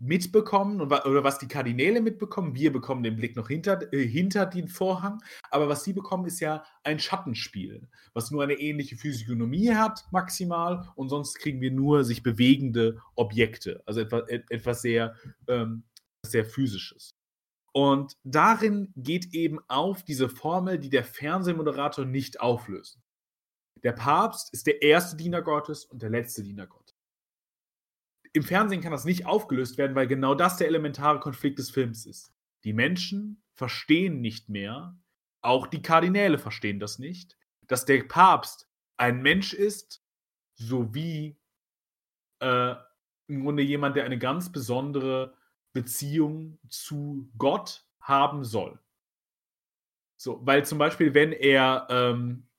mitbekommen und oder was die Kardinäle mitbekommen wir bekommen den Blick noch hinter äh, hinter den Vorhang, aber was sie bekommen, ist ja ein Schattenspiel, was nur eine ähnliche Physiognomie hat maximal und sonst kriegen wir nur sich bewegende Objekte, also etwa et etwas sehr, ähm sehr Physisches. Und darin geht eben auf diese Formel, die der Fernsehmoderator nicht auflöst. Der Papst ist der erste Diener Gottes und der letzte Diener Gottes. Im Fernsehen kann das nicht aufgelöst werden, weil genau das der elementare Konflikt des Films ist. Die Menschen verstehen nicht mehr, auch die Kardinäle verstehen das nicht, dass der Papst ein Mensch ist, sowie, äh, im Grunde jemand, der eine ganz besondere Beziehung zu Gott haben soll. So, weil zum Beispiel, wenn er, ähm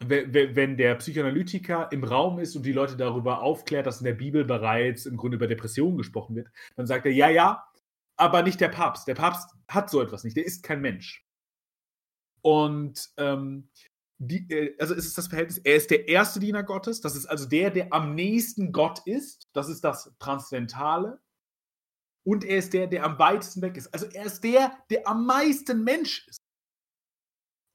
wenn der Psychoanalytiker im Raum ist und die Leute darüber aufklärt, dass in der Bibel bereits im Grunde über Depressionen gesprochen wird, dann sagt er: „Ja, ja, aber nicht der Papst. Der Papst hat so etwas nicht. Der ist kein Mensch.“ Und, ähm, die äh, also, es ist das Verhältnis er ist der erste Diener Gottes. Das ist also der, der am nächsten Gott ist. Das ist das Transzendentale. Und er ist der, der am weitesten weg ist. Also, er ist der, der am meisten Mensch ist.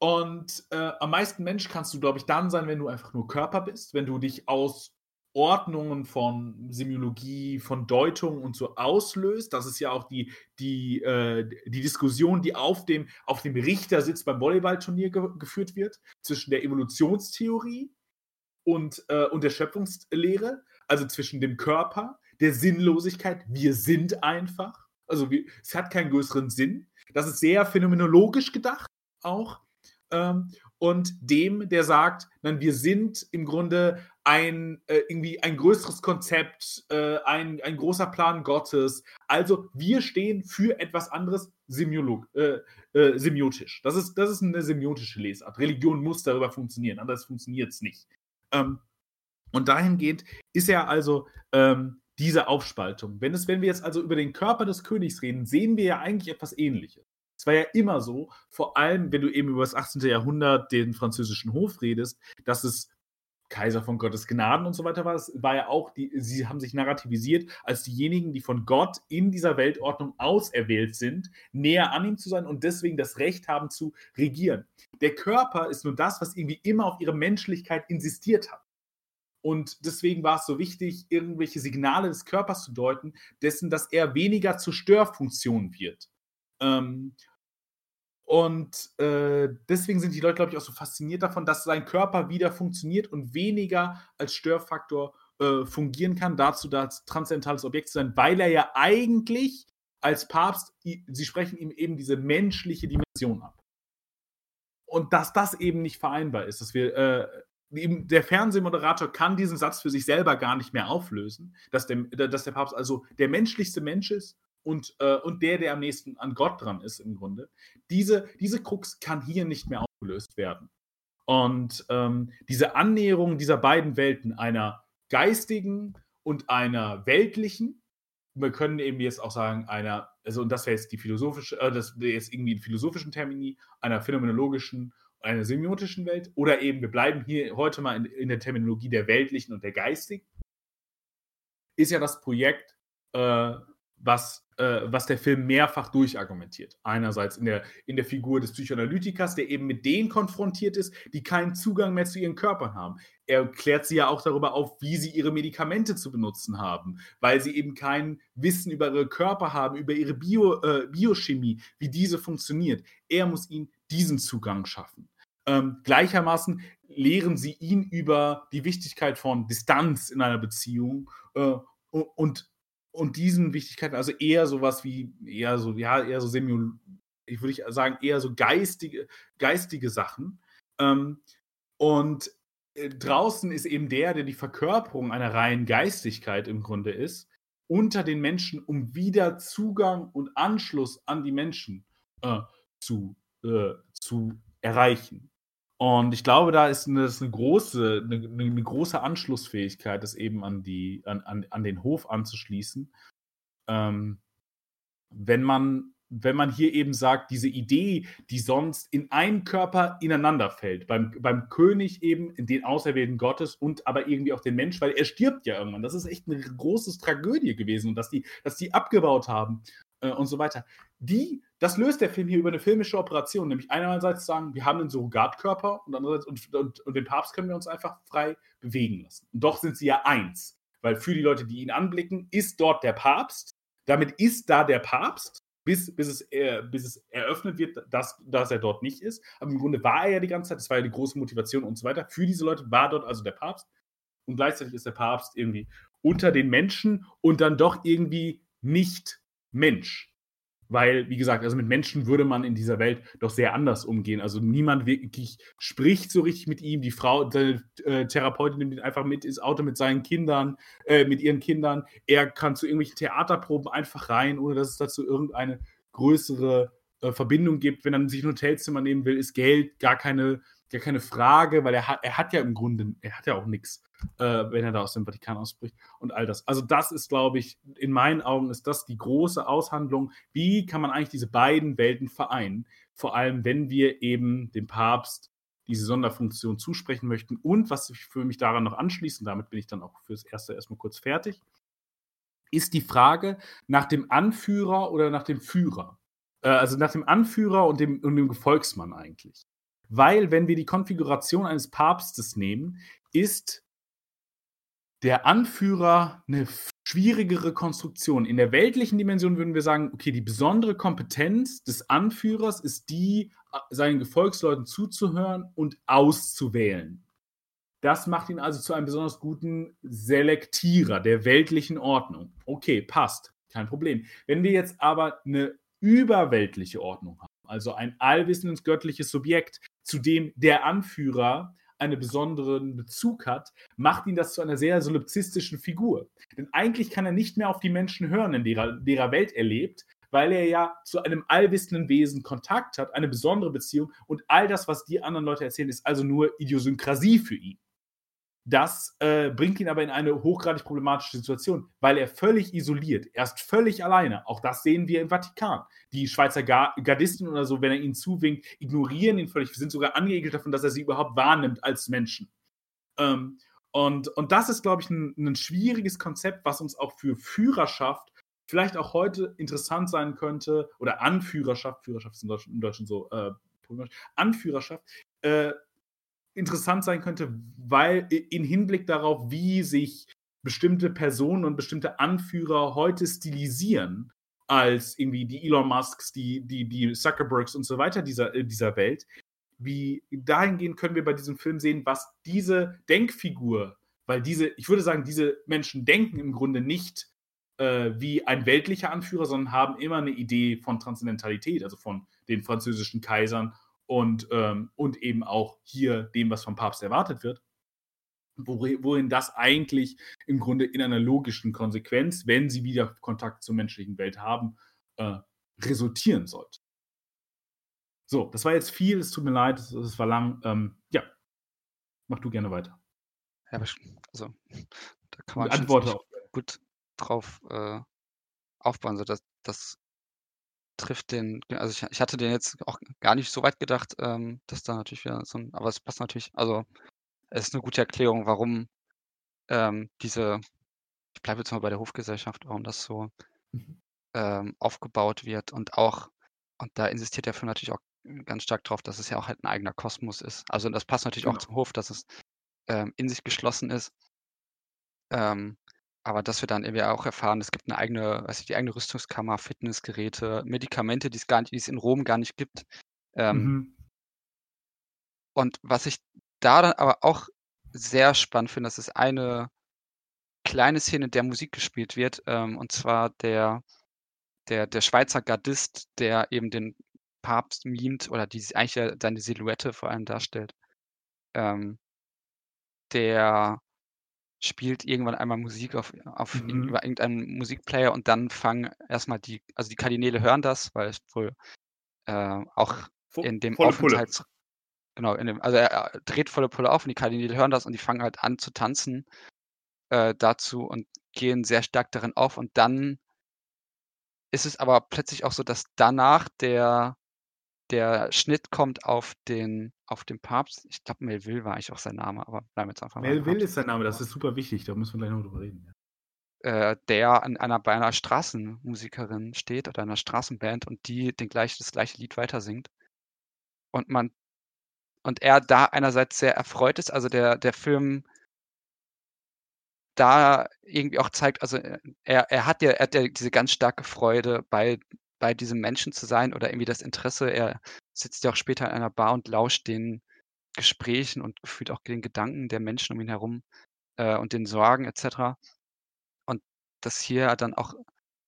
Und, äh, am meisten Mensch kannst du, glaube ich, dann sein, wenn du einfach nur Körper bist, wenn du dich aus Ordnungen von Semiologie, von Deutung und so auslöst. Das ist ja auch die die, äh die Diskussion, die auf dem auf dem Richtersitz beim Volleyballturnier ge geführt wird, zwischen der Evolutionstheorie und, äh und der Schöpfungslehre, also zwischen dem Körper, der Sinnlosigkeit. Wir sind einfach. Also, wir es hat keinen größeren Sinn. Das ist sehr phänomenologisch gedacht auch. Ähm, und dem, der sagt, nein, wir sind im Grunde ein äh, irgendwie ein größeres Konzept, äh, ein, ein großer Plan Gottes. Also wir stehen für etwas anderes Semiolog, äh, äh, semiotisch. Das ist, das ist eine semiotische Lesart. Religion muss darüber funktionieren, anders funktioniert es nicht. Ähm, und dahingehend ist ja also ähm, diese Aufspaltung. Wenn, es, wenn wir jetzt also über den Körper des Königs reden, sehen wir ja eigentlich etwas Ähnliches. Es war ja immer so, vor allem wenn du eben über das 18. Jahrhundert den französischen Hof redest, dass es Kaiser von Gottes Gnaden und so weiter war. Es war ja auch, die, sie haben sich narrativisiert als diejenigen, die von Gott in dieser Weltordnung auserwählt sind, näher an ihm zu sein und deswegen das Recht haben zu regieren. Der Körper ist nur das, was irgendwie immer auf ihre Menschlichkeit insistiert hat. Und deswegen war es so wichtig, irgendwelche Signale des Körpers zu deuten, dessen, dass er weniger zur Störfunktion wird. Ähm, und äh, deswegen sind die Leute, glaube ich, auch so fasziniert davon, dass sein Körper wieder funktioniert und weniger als Störfaktor äh, fungieren kann, dazu da als transzendentales Objekt zu sein, weil er ja eigentlich als Papst, sie sprechen ihm eben diese menschliche Dimension ab. Und dass das eben nicht vereinbar ist, dass wir, äh, der Fernsehmoderator kann diesen Satz für sich selber gar nicht mehr auflösen, dass der, dass der Papst also der menschlichste Mensch ist und, äh, und der, der am nächsten an Gott dran ist im Grunde, diese, diese Krux kann hier nicht mehr aufgelöst werden. Und ähm, diese Annäherung dieser beiden Welten, einer geistigen und einer weltlichen, wir können eben jetzt auch sagen, einer, also und das wäre jetzt die philosophische, äh, das wäre jetzt irgendwie in philosophischen Termini, einer phänomenologischen, einer semiotischen Welt, oder eben, wir bleiben hier heute mal in, in der Terminologie der weltlichen und der geistigen, ist ja das Projekt, äh, was äh, was der Film mehrfach durchargumentiert. Einerseits in der, in der Figur des Psychoanalytikers, der eben mit denen konfrontiert ist, die keinen Zugang mehr zu ihren Körpern haben. Er klärt sie ja auch darüber auf, wie sie ihre Medikamente zu benutzen haben, weil sie eben kein Wissen über ihre Körper haben, über ihre Bio, äh, Biochemie, wie diese funktioniert. Er muss ihnen diesen Zugang schaffen. Ähm, gleichermaßen lehren sie ihn über die Wichtigkeit von Distanz in einer Beziehung äh, und und diesen Wichtigkeiten, also eher sowas wie, eher so, ja, eher so semi, ich würde sagen, eher so geistige, geistige Sachen. Ähm, und äh, draußen ist eben der, der die Verkörperung einer reinen Geistigkeit im Grunde ist, unter den Menschen, um wieder Zugang und Anschluss an die Menschen äh, zu, äh, zu erreichen. Und ich glaube, da ist eine, eine große, eine, eine, große Anschlussfähigkeit, das eben an, die, an, an, an den Hof anzuschließen. Ähm, wenn man, wenn man hier eben sagt, diese Idee, die sonst in einem Körper ineinander fällt, beim, beim König eben, in den Auserwählten Gottes und aber irgendwie auch den Mensch, weil er stirbt ja irgendwann. Das ist echt eine große Tragödie gewesen und dass die, dass die abgebaut haben äh, und so weiter. Die, das löst der Film hier über eine filmische Operation, nämlich einerseits sagen, wir haben einen Surrogatkörper und andererseits und, und, und den Papst können wir uns einfach frei bewegen lassen. Und doch sind sie ja eins, weil für die Leute, die ihn anblicken, ist dort der Papst. Damit ist da der Papst, bis, bis, es, äh, bis es eröffnet wird, dass, dass er dort nicht ist. Aber im Grunde war er ja die ganze Zeit, das war ja die große Motivation und so weiter. Für diese Leute war dort also der Papst. Und gleichzeitig ist der Papst irgendwie unter den Menschen und dann doch irgendwie nicht Mensch. Weil, wie gesagt, also mit Menschen würde man in dieser Welt doch sehr anders umgehen. Also niemand wirklich spricht so richtig mit ihm. Die Frau, die äh, Therapeutin nimmt ihn einfach mit ins Auto mit seinen Kindern, äh, mit ihren Kindern. Er kann zu irgendwelchen Theaterproben einfach rein, ohne dass es dazu irgendeine größere äh, Verbindung gibt. Wenn er sich ein Hotelzimmer nehmen will, ist Geld gar keine, gar keine Frage, weil er hat, er hat ja im Grunde, er hat ja auch nichts äh, wenn er da aus dem Vatikan ausbricht und all das. Also das ist, glaube ich, in meinen Augen ist das die große Aushandlung. Wie kann man eigentlich diese beiden Welten vereinen? Vor allem, wenn wir eben dem Papst diese Sonderfunktion zusprechen möchten. Und was ich für mich daran noch anschließen, damit bin ich dann auch fürs Erste erstmal kurz fertig, ist die Frage nach dem Anführer oder nach dem Führer. Äh, also nach dem Anführer und dem, und dem Gefolgsmann eigentlich. Weil, wenn wir die Konfiguration eines Papstes nehmen, ist der Anführer eine schwierigere Konstruktion. In der weltlichen Dimension würden wir sagen, okay, die besondere Kompetenz des Anführers ist die, seinen Gefolgsleuten zuzuhören und auszuwählen. Das macht ihn also zu einem besonders guten Selektierer der weltlichen Ordnung. Okay, passt, kein Problem. Wenn wir jetzt aber eine überweltliche Ordnung haben, also ein allwissendes göttliches Subjekt, zu dem der Anführer einen besonderen Bezug hat, macht ihn das zu einer sehr solipsistischen Figur. Denn eigentlich kann er nicht mehr auf die Menschen hören, in derer, derer Welt er lebt, weil er ja zu einem allwissenden Wesen Kontakt hat, eine besondere Beziehung und all das, was die anderen Leute erzählen, ist also nur Idiosynkrasie für ihn. Das äh, bringt ihn aber in eine hochgradig problematische Situation, weil er völlig isoliert, er ist völlig alleine. Auch das sehen wir im Vatikan. Die Schweizer Gardisten oder so, wenn er ihnen zuwinkt, ignorieren ihn völlig, sind sogar angeekelt davon, dass er sie überhaupt wahrnimmt als Menschen. Ähm, und, und das ist, glaube ich, ein, ein schwieriges Konzept, was uns auch für Führerschaft vielleicht auch heute interessant sein könnte, oder Anführerschaft, Führerschaft ist im Deutschen, im Deutschen so äh, Anführerschaft, äh, interessant sein könnte, weil in Hinblick darauf, wie sich bestimmte Personen und bestimmte Anführer heute stilisieren, als irgendwie die Elon Musks, die, die, die Zuckerbergs und so weiter dieser, äh, dieser Welt, wie dahingehend können wir bei diesem Film sehen, was diese Denkfigur, weil diese, ich würde sagen, diese Menschen denken im Grunde nicht äh, wie ein weltlicher Anführer, sondern haben immer eine Idee von Transzendentalität, also von den französischen Kaisern und, ähm, und eben auch hier dem, was vom Papst erwartet wird, worin das eigentlich im Grunde in einer logischen Konsequenz, wenn sie wieder Kontakt zur menschlichen Welt haben, äh, resultieren sollte. So, das war jetzt viel, es tut mir leid, es war lang. Ähm, ja, mach du gerne weiter. Ja, also, da kann man Antworte gut drauf äh, aufbauen. So, das, das trifft den, also ich, ich hatte den jetzt auch gar nicht so weit gedacht, ähm, dass da natürlich wieder so ein, aber es passt natürlich, also es ist eine gute Erklärung, warum ähm, diese, ich bleibe jetzt mal bei der Hofgesellschaft, warum das so mhm. ähm, aufgebaut wird und auch, und da insistiert der Film natürlich auch ganz stark drauf, dass es ja auch halt ein eigener Kosmos ist. Also das passt natürlich genau. auch zum Hof, dass es ähm, in sich geschlossen ist. Ähm, aber dass wir dann irgendwie auch erfahren, es gibt eine eigene, weiß ich, die eigene Rüstungskammer, Fitnessgeräte, Medikamente, die es gar nicht, die es in Rom gar nicht gibt. Ähm, mhm. Und was ich da dann aber auch sehr spannend finde, das ist eine kleine Szene, in der Musik gespielt wird, ähm, und zwar der, der, der Schweizer Gardist, der eben den Papst mimt oder die eigentlich ja seine Silhouette vor allem darstellt. Ähm, der spielt irgendwann einmal Musik auf, auf mhm. über irgendeinen Musikplayer und dann fangen erstmal die, also die Kardinäle hören das, weil es wohl äh, auch in dem Aufenthalts... Genau, in dem, also er, er, dreht volle Pulle auf und die Kardinäle hören das und die fangen halt an zu tanzen äh, dazu und gehen sehr stark darin auf und dann ist es aber plötzlich auch so, dass danach der der Schnitt kommt auf den, auf den Papst. Ich glaube, Melville war eigentlich auch sein Name, aber bleiben wir jetzt einfach mal. Melville ist sein Name, das ist super wichtig, da müssen wir gleich noch drüber reden. Ja. Äh, der an einer, bei einer Straßenmusikerin steht oder einer Straßenband und die den gleich, das gleiche Lied weiter singt. Und man und er da einerseits sehr erfreut ist, also der, der Film da irgendwie auch zeigt, also äh, er, er hat ja, er hat ja diese ganz starke Freude bei bei diesem Menschen zu sein oder irgendwie das Interesse. Er sitzt ja auch später in einer Bar und lauscht den Gesprächen und gefühlt auch den Gedanken der Menschen um ihn herum äh, und den Sorgen etc. Und dass hier dann auch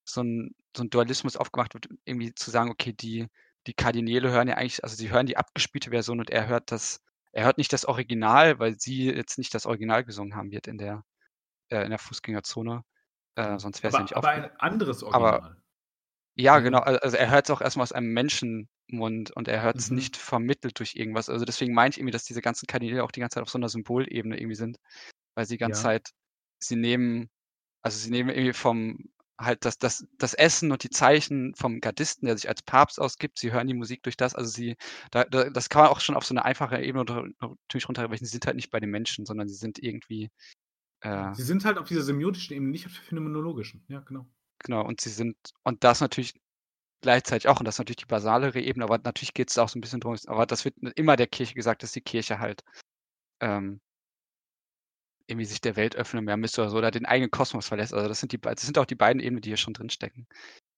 so ein, so ein Dualismus aufgemacht wird, irgendwie zu sagen, okay, die, die Kardinäle hören ja eigentlich, also sie hören die abgespielte Version und er hört das, er hört nicht das Original, weil sie jetzt nicht das Original gesungen haben wird in der, äh, in der Fußgängerzone. Äh, sonst wäre es ja nicht Aber ein anderes Original. Aber, ja, genau. Mhm. also er hört es auch erstmal aus einem Menschenmund und er hört es Mhm. nicht vermittelt durch irgendwas. Also deswegen meine ich irgendwie, dass diese ganzen Kanäle auch die ganze Zeit auf so einer Symbolebene irgendwie sind, weil sie die ganze Ja. Zeit sie nehmen also sie nehmen irgendwie vom halt das das das Essen und die Zeichen vom Gardisten, der sich als Papst ausgibt. Sie hören die Musik durch das. Also sie da da das kann man auch schon auf so eine einfache Ebene natürlich runterbrechen. Sie sind halt nicht bei den Menschen, sondern sie sind irgendwie, äh Sie sind halt auf dieser semiotischen Ebene, nicht auf der phänomenologischen. Ja, genau. Genau, und sie sind und das natürlich gleichzeitig auch und das ist natürlich die basalere Ebene, aber natürlich geht es auch so ein bisschen drum aber das wird immer der Kirche gesagt, dass die Kirche halt, ähm irgendwie sich der Welt öffnen mehr müsste oder so oder den eigenen Kosmos verlässt. Also, das sind die das sind auch die beiden Ebenen, die hier schon drinstecken.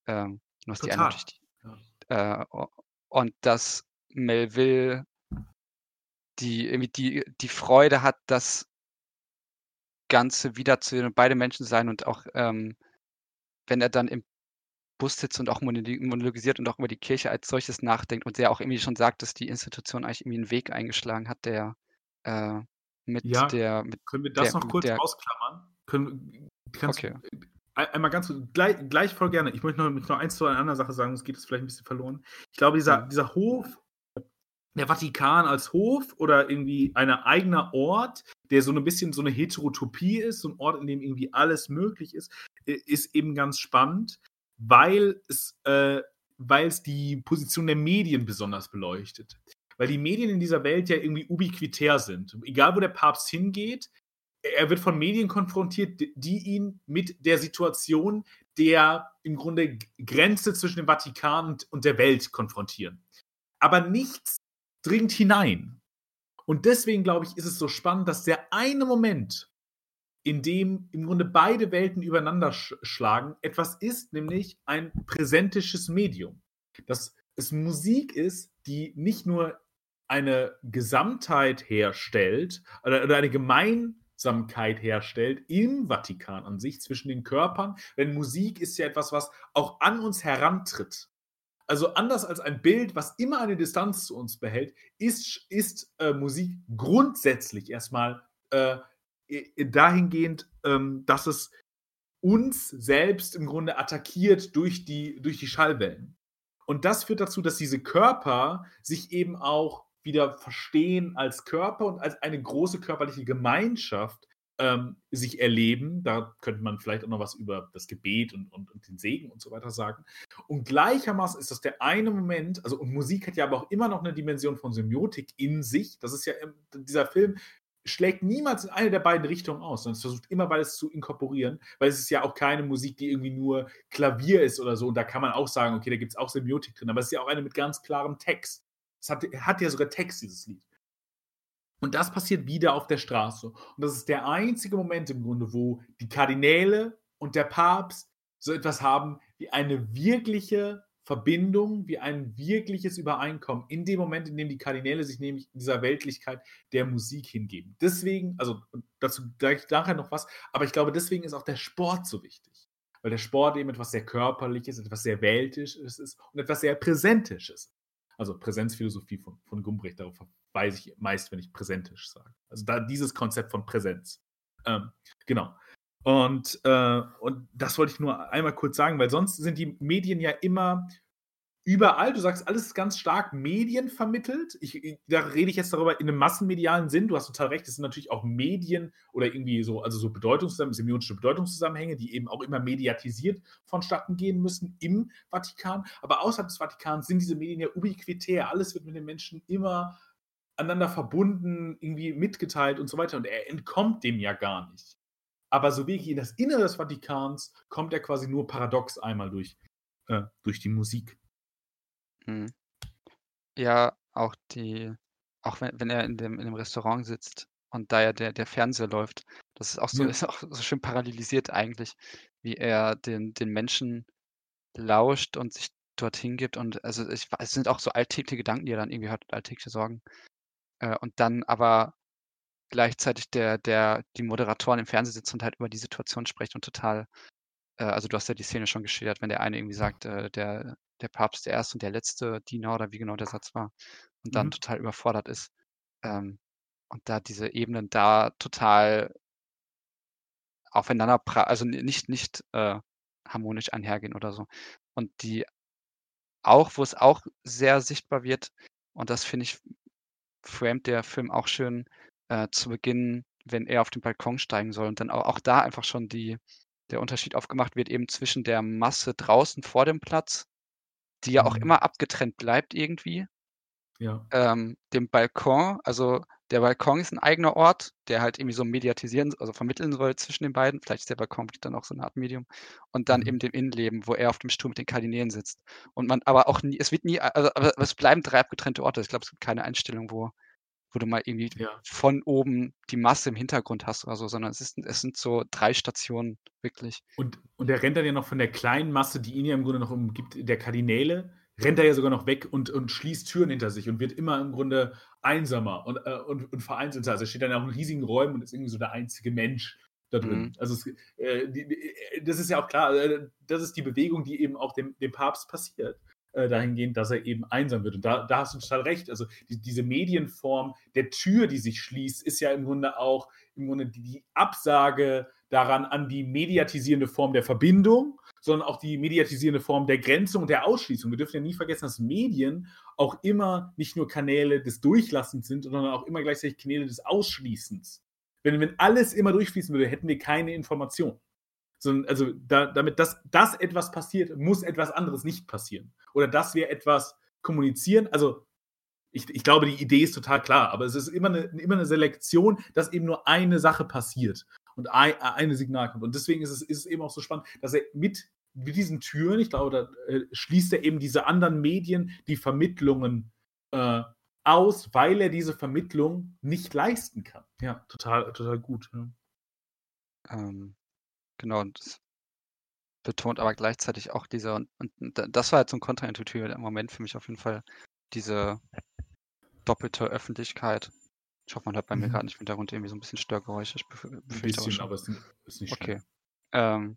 Ähm, nur die eine natürlich die ja. äh, und dass Melville die irgendwie die die Freude hat, das Ganze wiederzusehen und beide Menschen sein und auch, ähm wenn er dann im Bus sitzt und auch monologisiert und auch über die Kirche als solches nachdenkt und der auch irgendwie schon sagt, dass die Institution eigentlich irgendwie 'n Weg eingeschlagen hat, der, äh, mit Ja, der mit können wir das der noch kurz der ausklammern? Können kannst Okay. ei einmal ganz gleich gleich voll gerne. Ich möchte noch noch eins zu einer anderen Sache sagen, sonst geht es vielleicht 'n bisschen verloren. Ich glaube, dieser Mhm. dieser Hof der Vatikan als Hof oder irgendwie ein eigener Ort, der so 'ne bisschen so 'ne Heterotopie ist, so 'n Ort, in dem irgendwie alles möglich ist, ist eben ganz spannend, weil es äh, weil's die Position der Medien besonders beleuchtet. Weil die Medien in dieser Welt ja irgendwie ubiquitär sind. Egal, wo der Papst hingeht, er wird von Medien konfrontiert, die ihn mit der Situation der im Grunde Grenze zwischen dem Vatikan und der Welt konfrontieren. Aber nichts dringt hinein. Und deswegen, glaube ich, ist es so spannend, dass der eine Moment, in dem im Grunde beide Welten übereinander sch schlagen, etwas ist, nämlich ein präsentisches Medium. Dass es Musik ist, die nicht nur eine Gesamtheit herstellt oder oder eine Gemeinsamkeit herstellt im Vatikan an sich zwischen den Körpern, denn Musik ist ja etwas, was auch an uns herantritt. Also, anders als ein Bild, was immer eine Distanz zu uns behält, ist ist, äh, Musik grundsätzlich erst mal, äh, äh, dahingehend, ähm, dass es uns selbst im Grunde attackiert durch die durch die Schallwellen. Und das führt dazu, dass diese Körper sich eben auch wieder verstehen als Körper und als eine große körperliche Gemeinschaft, ähm, sich erleben. Da könnte man vielleicht auch noch was über das Gebet und und und den Segen und so weiter sagen. Und gleichermaßen ist das der eine Moment also, und Musik hat ja aber auch immer noch 'ne Dimension von Semiotik in sich. Das ist ja dieser Film schlägt niemals in eine der beiden Richtungen aus, sondern es versucht immer beides zu inkorporieren, weil es ist ja auch keine Musik, die irgendwie nur Klavier ist oder so. Und da kann man auch sagen: „Okay, da gibt's auch Semiotik drin“, aber es ist ja auch eine mit ganz klarem Text. Es hat hat ja sogar Text, dieses Lied. Und das passiert wieder auf der Straße. Und das ist der einzige Moment im Grunde, wo die Kardinäle und der Papst so etwas haben wie eine wirkliche Verbindung, wie ein wirkliches Übereinkommen in dem Moment, in dem die Kardinäle sich nämlich dieser Weltlichkeit der Musik hingeben. Deswegen also, dazu gleich nachher noch was, aber ich glaube, deswegen ist auch der Sport so wichtig, weil der Sport eben etwas sehr Körperliches, etwas sehr Weltisches ist und etwas sehr Präsentisches. Also, Präsenzphilosophie von von Gumbrecht, darauf verweise ich meist, wenn ich präsentisch sage. Also, da dieses Konzept von Präsenz. Ähm, genau. Und, äh und das wollte ich nur einmal kurz sagen, weil sonst sind die Medien ja immer überall. Du sagst, alles ist ganz stark medienvermittelt. Ich da rede ich jetzt darüber in 'nem massenmedialen Sinn. Du hast total recht, es sind natürlich auch Medien oder irgendwie so also, so Bedeutungszusammen semiotische Bedeutungszusammenhänge, die eben auch immer mediatisiert vonstatten gehen müssen im Vatikan. Aber außerhalb des Vatikans sind diese Medien ja ubiquitär. Alles wird mit den Menschen immer aneinander verbunden, irgendwie mitgeteilt und so weiter. Und er entkommt dem ja gar nicht. Aber so wirklich in das Innere des Vatikans kommt er quasi nur paradox einmal durch äh, durch die Musik. Mhm. Ja, auch die auch wenn wenn er in dem in dem Restaurant sitzt und da ja der der Fernseher läuft, das ist auch so Ja. ist auch so schön parallelisiert eigentlich, wie er den den Menschen lauscht und sich dorthin gibt und also, ich es sind auch so alltägliche Gedanken, die er dann irgendwie hat, alltägliche Sorgen. Äh, und dann aber gleichzeitig der der die Moderatoren im Fernsehen sitzen und halt über die Situation sprechen und total äh, also, du hast ja die Szene schon geschildert, wenn der eine irgendwie sagt, äh, der der Papst der erste und der letzte Diener oder wie genau der Satz war und dann Mhm. total überfordert ist. Ähm, und da diese Ebenen da total aufeinander also, nicht nicht, äh, harmonisch einhergehen oder so. Und die auch wo es auch sehr sichtbar wird und das finde ich, framet der Film auch schön, äh, zu Beginn, wenn er auf den Balkon steigen soll und dann au auch da einfach schon die der Unterschied aufgemacht wird eben zwischen der Masse draußen vor dem Platz, die ja auch Mhm. immer abgetrennt bleibt irgendwie Ja. ähm, dem Balkon. Also, der Balkon ist 'n eigener Ort, der halt irgendwie so mediatisieren also, vermitteln soll zwischen den beiden. Vielleicht ist der Balkon dann auch so 'ne Art Medium. Und dann Mhm. eben dem Innenleben, wo er auf dem Stuhl mit den Kardinälen sitzt. Und man aber auch nie es wird nie also, es bleiben 3 abgetrennte Orte. Ich glaube, es gibt keine Einstellung, wo wo du mal irgendwie Ja. von oben die Masse im Hintergrund hast oder so, sondern es ist es sind so 3 Stationen, wirklich. Und und er rennt dann ja noch von der kleinen Masse, die ihn ja im Grunde noch umgibt, der Kardinäle, rennt er ja sogar noch weg und und schließt Türen hinter sich und wird immer im Grunde einsamer und äh, und und vereinzelter. Also, er steht dann auch in riesigen Räumen und ist irgendwie so der einzige Mensch da drin. Mhm. Also es, äh, die, die, äh, das ist ja auch klar, äh, das ist die Bewegung, die eben auch dem, dem Papst passiert, äh, dahingehend, dass er eben einsam wird. Und da, da hast du total recht. Also die, diese Medienform der Tür, die sich schließt, ist ja im Grunde auch im Grunde die, die Absage daran an die mediatisierende Form der Verbindung, sondern auch die mediatisierende Form der Grenzung und der Ausschließung. Wir dürfen ja nie vergessen, dass Medien auch immer nicht nur Kanäle des Durchlassens sind, sondern auch immer gleichzeitig Kanäle des Ausschließens. Wenn, wenn alles immer durchfließen würde, hätten wir keine Information. Sondern, also da, damit das, das etwas passiert, muss etwas anderes nicht passieren. Oder dass wir etwas kommunizieren. Also ich, ich glaube, die Idee ist total klar, aber es ist immer eine, immer eine Selektion, dass eben nur eine Sache passiert und ein, eine Signal kommt. Und deswegen ist es, ist es eben auch so spannend, dass er mit, mit diesen Türen, ich glaube, da äh, schließt er eben diese anderen Medien, die Vermittlungen äh, aus, weil er diese Vermittlung nicht leisten kann. Ja, total, total gut. Ja. Ähm, genau, und das betont aber gleichzeitig auch dieser, und, und das war jetzt so ein kontraintuitiver Moment für mich auf jeden Fall, diese doppelte Öffentlichkeit. Ich hoffe, man hört bei mir Mhm. gerade nicht im Hintergrund irgendwie so ein bisschen Störgeräusche. Ich Ein bisschen, aber es ist, nicht Okay. schlimm. Ähm,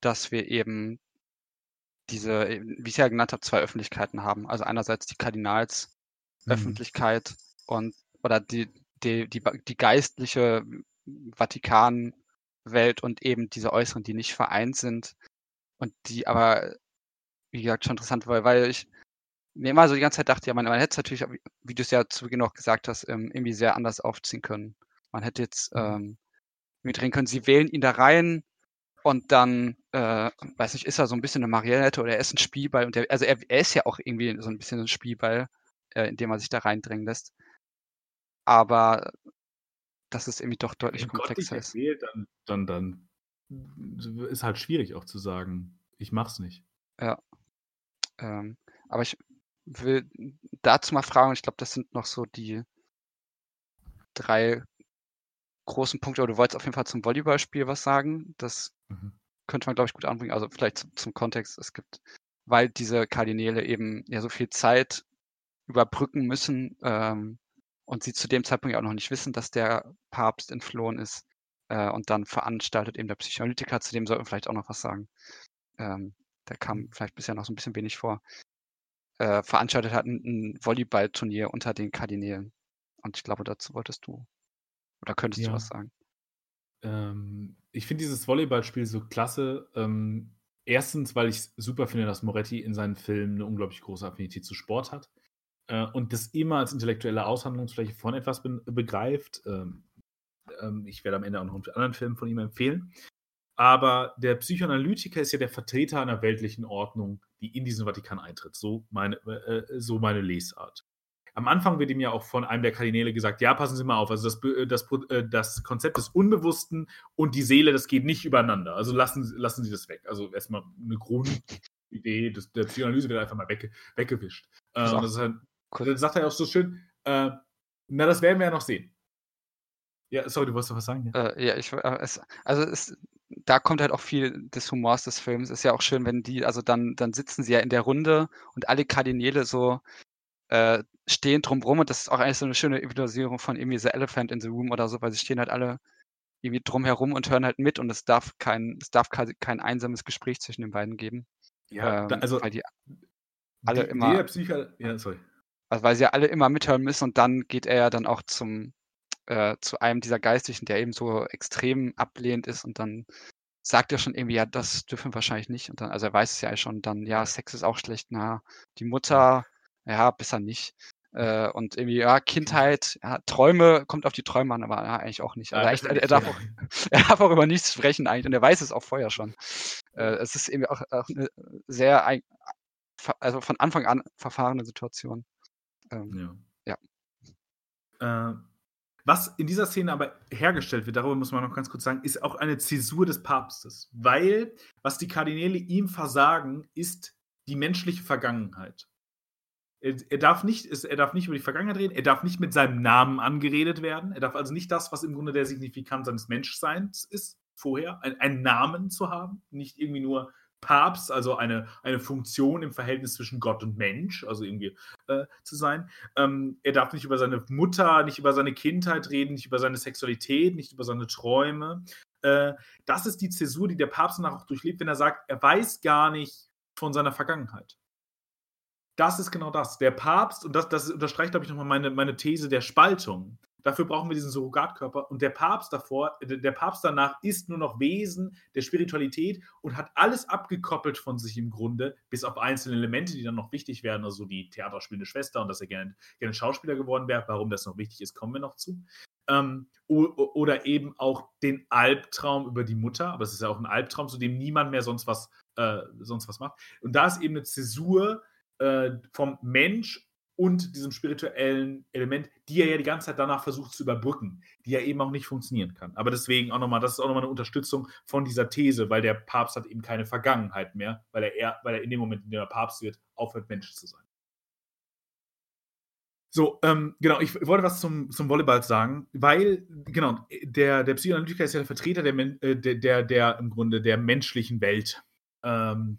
dass wir eben diese, äh, wie ich es ja genannt habe, zwei Öffentlichkeiten haben. Also einerseits die Mhm. Kardinalsöffentlichkeit und oder die, die, die, die geistliche Vatikanwelt und eben diese äußeren, die nicht vereint sind und die aber, wie gesagt, schon interessant war, weil ich mir immer so die ganze Zeit dachte, ja, man, man hätte es natürlich, wie- du es ja zu Beginn auch gesagt hast, ähm, irgendwie sehr anders aufziehen können. Man hätte jetzt Mhm. ähm, mitdrehen können, sie wählen ihn da rein und dann, äh, weiß nicht, ist er so ein bisschen eine Marionette oder er ist ein Spielball und der, also er, er ist ja auch irgendwie so ein bisschen ein Spielball, äh, in dem er sich da reindrängen lässt. Aber dass es irgendwie doch deutlich Wenn Gott dich komplexer ist. dann, dann, dann ist halt schwierig auch zu sagen, ich mach's nicht. Ähm, aber ich will dazu mal fragen, ich glaube, das sind noch so die drei großen Punkte, aber du wolltest auf jeden Fall zum Volleyballspiel was sagen. Das Mhm. könnte man, glaube ich, gut anbringen. Also vielleicht zum, zum Kontext. Es gibt, weil diese Kardinäle eben ja so viel Zeit überbrücken müssen ähm, und sie zu dem Zeitpunkt ja auch noch nicht wissen, dass der Papst entflohen ist. Äh, und dann veranstaltet eben der Psychoanalytiker, zu dem sollten wir vielleicht auch noch was sagen. Ähm, der kam vielleicht bisher noch so ein bisschen wenig vor. Äh, veranstaltet hat ein, ein Volleyballturnier unter den Kardinälen. Und ich glaube, dazu wolltest du oder könntest du Ja. was sagen. Ähm, ich finde dieses Volleyballspiel so klasse. Ähm, erstens, weil ich es super finde, dass Moretti in seinen Filmen eine unglaublich große Affinität zu Sport hat äh, und das immer als intellektuelle Aushandlungsfläche von etwas be begreift. Ähm, ähm, ich werde am Ende auch noch einen anderen Film von ihm empfehlen. Aber der Psychoanalytiker ist ja der Vertreter einer weltlichen Ordnung, die in diesen Vatikan eintritt. So meine, äh, so meine Lesart. Am Anfang wird ihm ja auch von einem der Kardinäle gesagt, ja, passen Sie mal auf, also das, äh, das, äh, das Konzept des Unbewussten und die Seele, das geht nicht übereinander. Also lassen, Sie- lassen Sie das weg. Also erstmal eine Grundidee des, der Psychoanalyse wird einfach mal wegge weggewischt. Äh, auch das ist halt, kurz- dann sagt er auch so schön, äh, na, das werden wir ja noch sehen. Ja, sorry, du wolltest doch was sagen? Ja. Äh, ja, ich, äh, es, also es, da kommt halt auch viel des Humors des Films. Ist ja auch schön, wenn die, also dann, dann sitzen sie ja in der Runde und alle Kardinäle so äh, stehen drumrum und das ist auch eigentlich so eine schöne Visualisierung von irgendwie The Elephant in the Room oder so, weil sie stehen halt alle irgendwie drumherum und hören halt mit und es darf kein, es darf kein, einsames Gespräch zwischen den beiden geben. Ja, da, ähm, also weil die alle die immer- ja, sorry. Also weil sie ja alle immer mithören müssen und dann geht er ja dann auch zum äh, zu einem dieser Geistlichen, der eben so extrem ablehnend ist und dann sagt er schon irgendwie, ja, das dürfen wir wahrscheinlich nicht. Und dann, also er weiß es ja schon, dann, ja, Sex ist auch schlecht, na, die Mutter, ja, besser nicht. Äh, und irgendwie, ja, Kindheit, ja, Träume, kommt auf die Träume an, aber ja, eigentlich auch nicht. Also Ja, er, er, darf auch, er darf auch über nichts sprechen eigentlich und er weiß es auch vorher schon. Äh, es ist irgendwie auch, auch eine sehr, also von Anfang an verfahrene Situation. Ähm, Ja. Äh, was in dieser Szene aber hergestellt wird, darüber muss man noch ganz kurz sagen, ist auch eine Zäsur des Papstes. Weil, was die Kardinäle ihm versagen, ist die menschliche Vergangenheit. Er, er, darf nicht, er darf nicht über die Vergangenheit reden, er darf nicht mit seinem Namen angeredet werden. Er darf also nicht das, was im Grunde der Signifikant seines Menschseins ist, vorher, ein, einen Namen zu haben, nicht irgendwie nur Papst, also eine, eine Funktion im Verhältnis zwischen Gott und Mensch, also irgendwie äh, zu sein. Ähm, er darf nicht über seine Mutter, nicht über seine Kindheit reden, nicht über seine Sexualität, nicht über seine Träume. Äh, das ist die Zäsur, die der Papst danach auch durchlebt, wenn er sagt, er weiß gar nicht von seiner Vergangenheit. Das ist genau das. Der Papst, und das, das unterstreicht, glaube ich, nochmal meine, meine These der Spaltung. Dafür brauchen wir diesen Surrogatkörper. Und der Papst davor, der Papst danach ist nur noch Wesen der Spiritualität und hat alles abgekoppelt von sich im Grunde, bis auf einzelne Elemente, die dann noch wichtig werden, also die theaterspielende Schwester und dass er gerne, gerne Schauspieler geworden wäre. Warum das noch wichtig ist, kommen wir noch zu. Ähm, oder eben auch den Albtraum über die Mutter, aber es ist ja auch ein Albtraum, zu dem niemand mehr sonst was, äh, sonst was macht. Und da ist eben eine Zäsur äh, vom Mensch und diesem spirituellen Element, die er ja die ganze Zeit danach versucht zu überbrücken, die ja eben auch nicht funktionieren kann. Aber deswegen auch nochmal, das ist auch nochmal eine Unterstützung von dieser These, weil der Papst hat eben keine Vergangenheit mehr, weil er, eher, weil er in dem Moment, in dem er Papst wird, aufhört, Mensch zu sein. So, ähm, genau, ich wollte was zum, zum Volleyball sagen, weil, genau, der, der Psychoanalytiker ist ja der Vertreter der, äh, der, der, der im Grunde der menschlichen Welt. Ähm,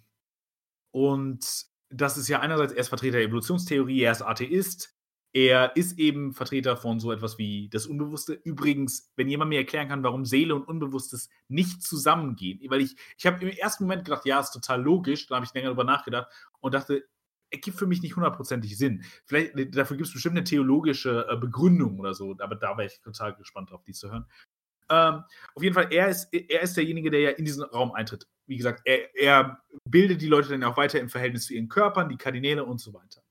und das ist ja einerseits, er ist Vertreter der Evolutionstheorie, er ist Atheist, er ist eben Vertreter von so etwas wie das Unbewusste. Übrigens, wenn jemand mir erklären kann, warum Seele und Unbewusstes nicht zusammengehen, weil ich, ich habe im ersten Moment gedacht, ja, ist total logisch, da habe ich länger drüber nachgedacht und dachte, ergibt für mich nicht hundertprozentig Sinn. Vielleicht, dafür gibt es bestimmt eine theologische äh, Begründung oder so, aber da wäre ich total gespannt drauf, die zu hören. Ähm, auf jeden Fall, er ist, er ist derjenige, der ja in diesen Raum eintritt. Wie gesagt, er, er bildet die Leute dann auch weiter im Verhältnis zu ihren Körpern, die Kardinäle und so weiter.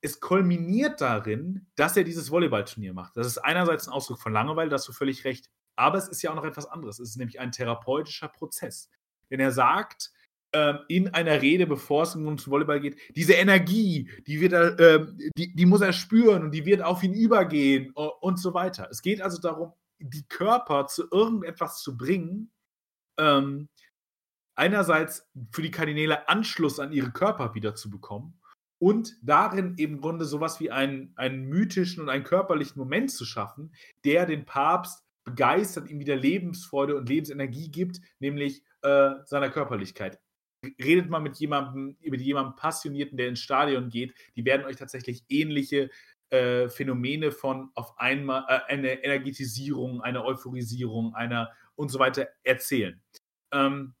Es kulminiert darin, dass er dieses Volleyballturnier macht. Das ist einerseits ein Ausdruck von Langeweile, da hast du völlig recht. Aber es ist ja auch noch etwas anderes. Es ist nämlich ein therapeutischer Prozess. Denn er sagt, ähm, in einer Rede, bevor es um Volleyball geht, diese Energie, die, wird er, äh, die, die muss er spüren und die wird auf ihn übergehen und so weiter. Es geht also darum, die Körper zu irgendetwas zu bringen, ähm, einerseits für die Kardinäle Anschluss an ihre Körper wieder zu bekommen und darin im Grunde sowas wie einen, einen mythischen und einen körperlichen Moment zu schaffen, der den Papst begeistert, ihm wieder Lebensfreude und Lebensenergie gibt, nämlich äh, seiner Körperlichkeit. Redet mal mit jemandem, mit jemandem Passionierten, der ins Stadion geht, die werden euch tatsächlich ähnliche äh, Phänomene von auf einmal äh, eine Energetisierung, eine Euphorisierung, einer und so weiter erzählen. Ähm,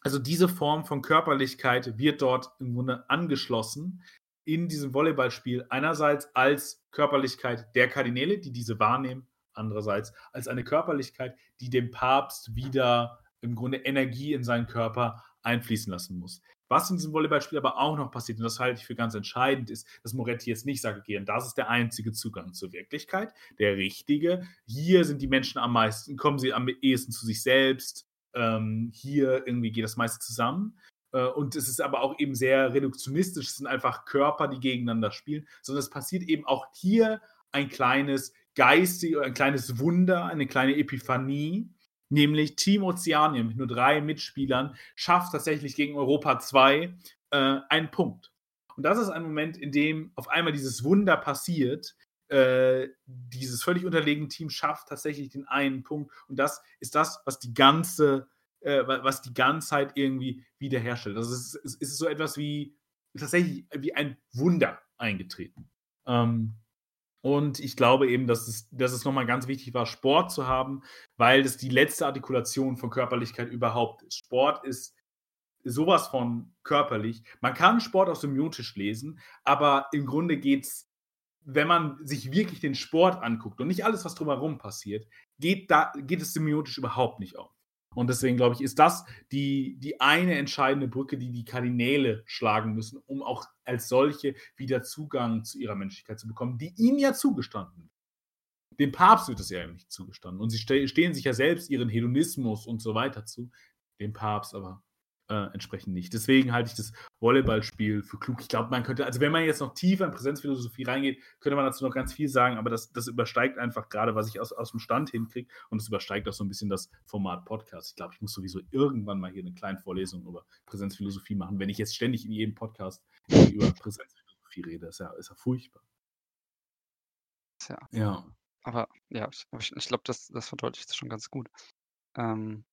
also diese Form von Körperlichkeit wird dort im Grunde angeschlossen in diesem Volleyballspiel. Einerseits als Körperlichkeit der Kardinäle, die diese wahrnehmen, andererseits als eine Körperlichkeit, die dem Papst wieder im Grunde Energie in seinen Körper einfließen lassen muss. Was in diesem Volleyballspiel aber auch noch passiert, und das halte ich für ganz entscheidend, ist, dass Moretti jetzt nicht sagt, okay, und das ist der einzige Zugang zur Wirklichkeit, der richtige. Hier sind die Menschen am meisten, kommen sie am ehesten zu sich selbst. Ähm, hier irgendwie geht das meiste zusammen. Äh, und es ist aber auch eben sehr reduktionistisch. Es sind einfach Körper, die gegeneinander spielen, sondern es passiert eben auch hier ein kleines geistig, ein kleines Wunder, eine kleine Epiphanie, nämlich Team Ozeanien mit nur drei Mitspielern schafft tatsächlich gegen Europa 2 äh, einen Punkt. Und das ist ein Moment, in dem auf einmal dieses Wunder passiert. Äh, dieses völlig unterlegene Team schafft tatsächlich den einen Punkt. Und das ist das, was die ganze, äh, was die Ganzheit irgendwie wiederherstellt. Also es ist, ist so etwas wie tatsächlich wie ein Wunder eingetreten. Ähm, und ich glaube eben, dass es, dass es nochmal ganz wichtig war, Sport zu haben, weil das die letzte Artikulation von Körperlichkeit überhaupt ist. Sport ist sowas von körperlich. Man kann Sport auch symbiotisch lesen, aber im Grunde geht es, wenn man sich wirklich den Sport anguckt und nicht alles, was drumherum passiert, geht, da, geht es symbiotisch überhaupt nicht auf. Und deswegen glaube ich, ist das die, die eine entscheidende Brücke, die die Kardinäle schlagen müssen, um auch als solche wieder Zugang zu ihrer Menschlichkeit zu bekommen, die ihnen ja zugestanden wird. Dem Papst wird es ja nicht zugestanden. Und sie stehen sich ja selbst ihren Hedonismus und so weiter zu. Dem Papst aber äh, entsprechend nicht. Deswegen halte ich das Volleyballspiel für klug. Ich glaube, man könnte, also wenn man jetzt noch tiefer in Präsenzphilosophie reingeht, könnte man dazu noch ganz viel sagen, aber das, das übersteigt einfach gerade, was ich aus, aus dem Stand hinkriege und es übersteigt auch so ein bisschen das Format Podcast. Ich glaube, ich muss sowieso irgendwann mal hier eine kleine Vorlesung über Präsenzphilosophie machen, wenn ich jetzt ständig in jedem Podcast über Präsenzphilosophie rede. Ist ja, ist ja furchtbar. Ja. Ja. Aber ja, ich, ich glaube, das, das verdeutlicht es schon ganz gut. Ähm,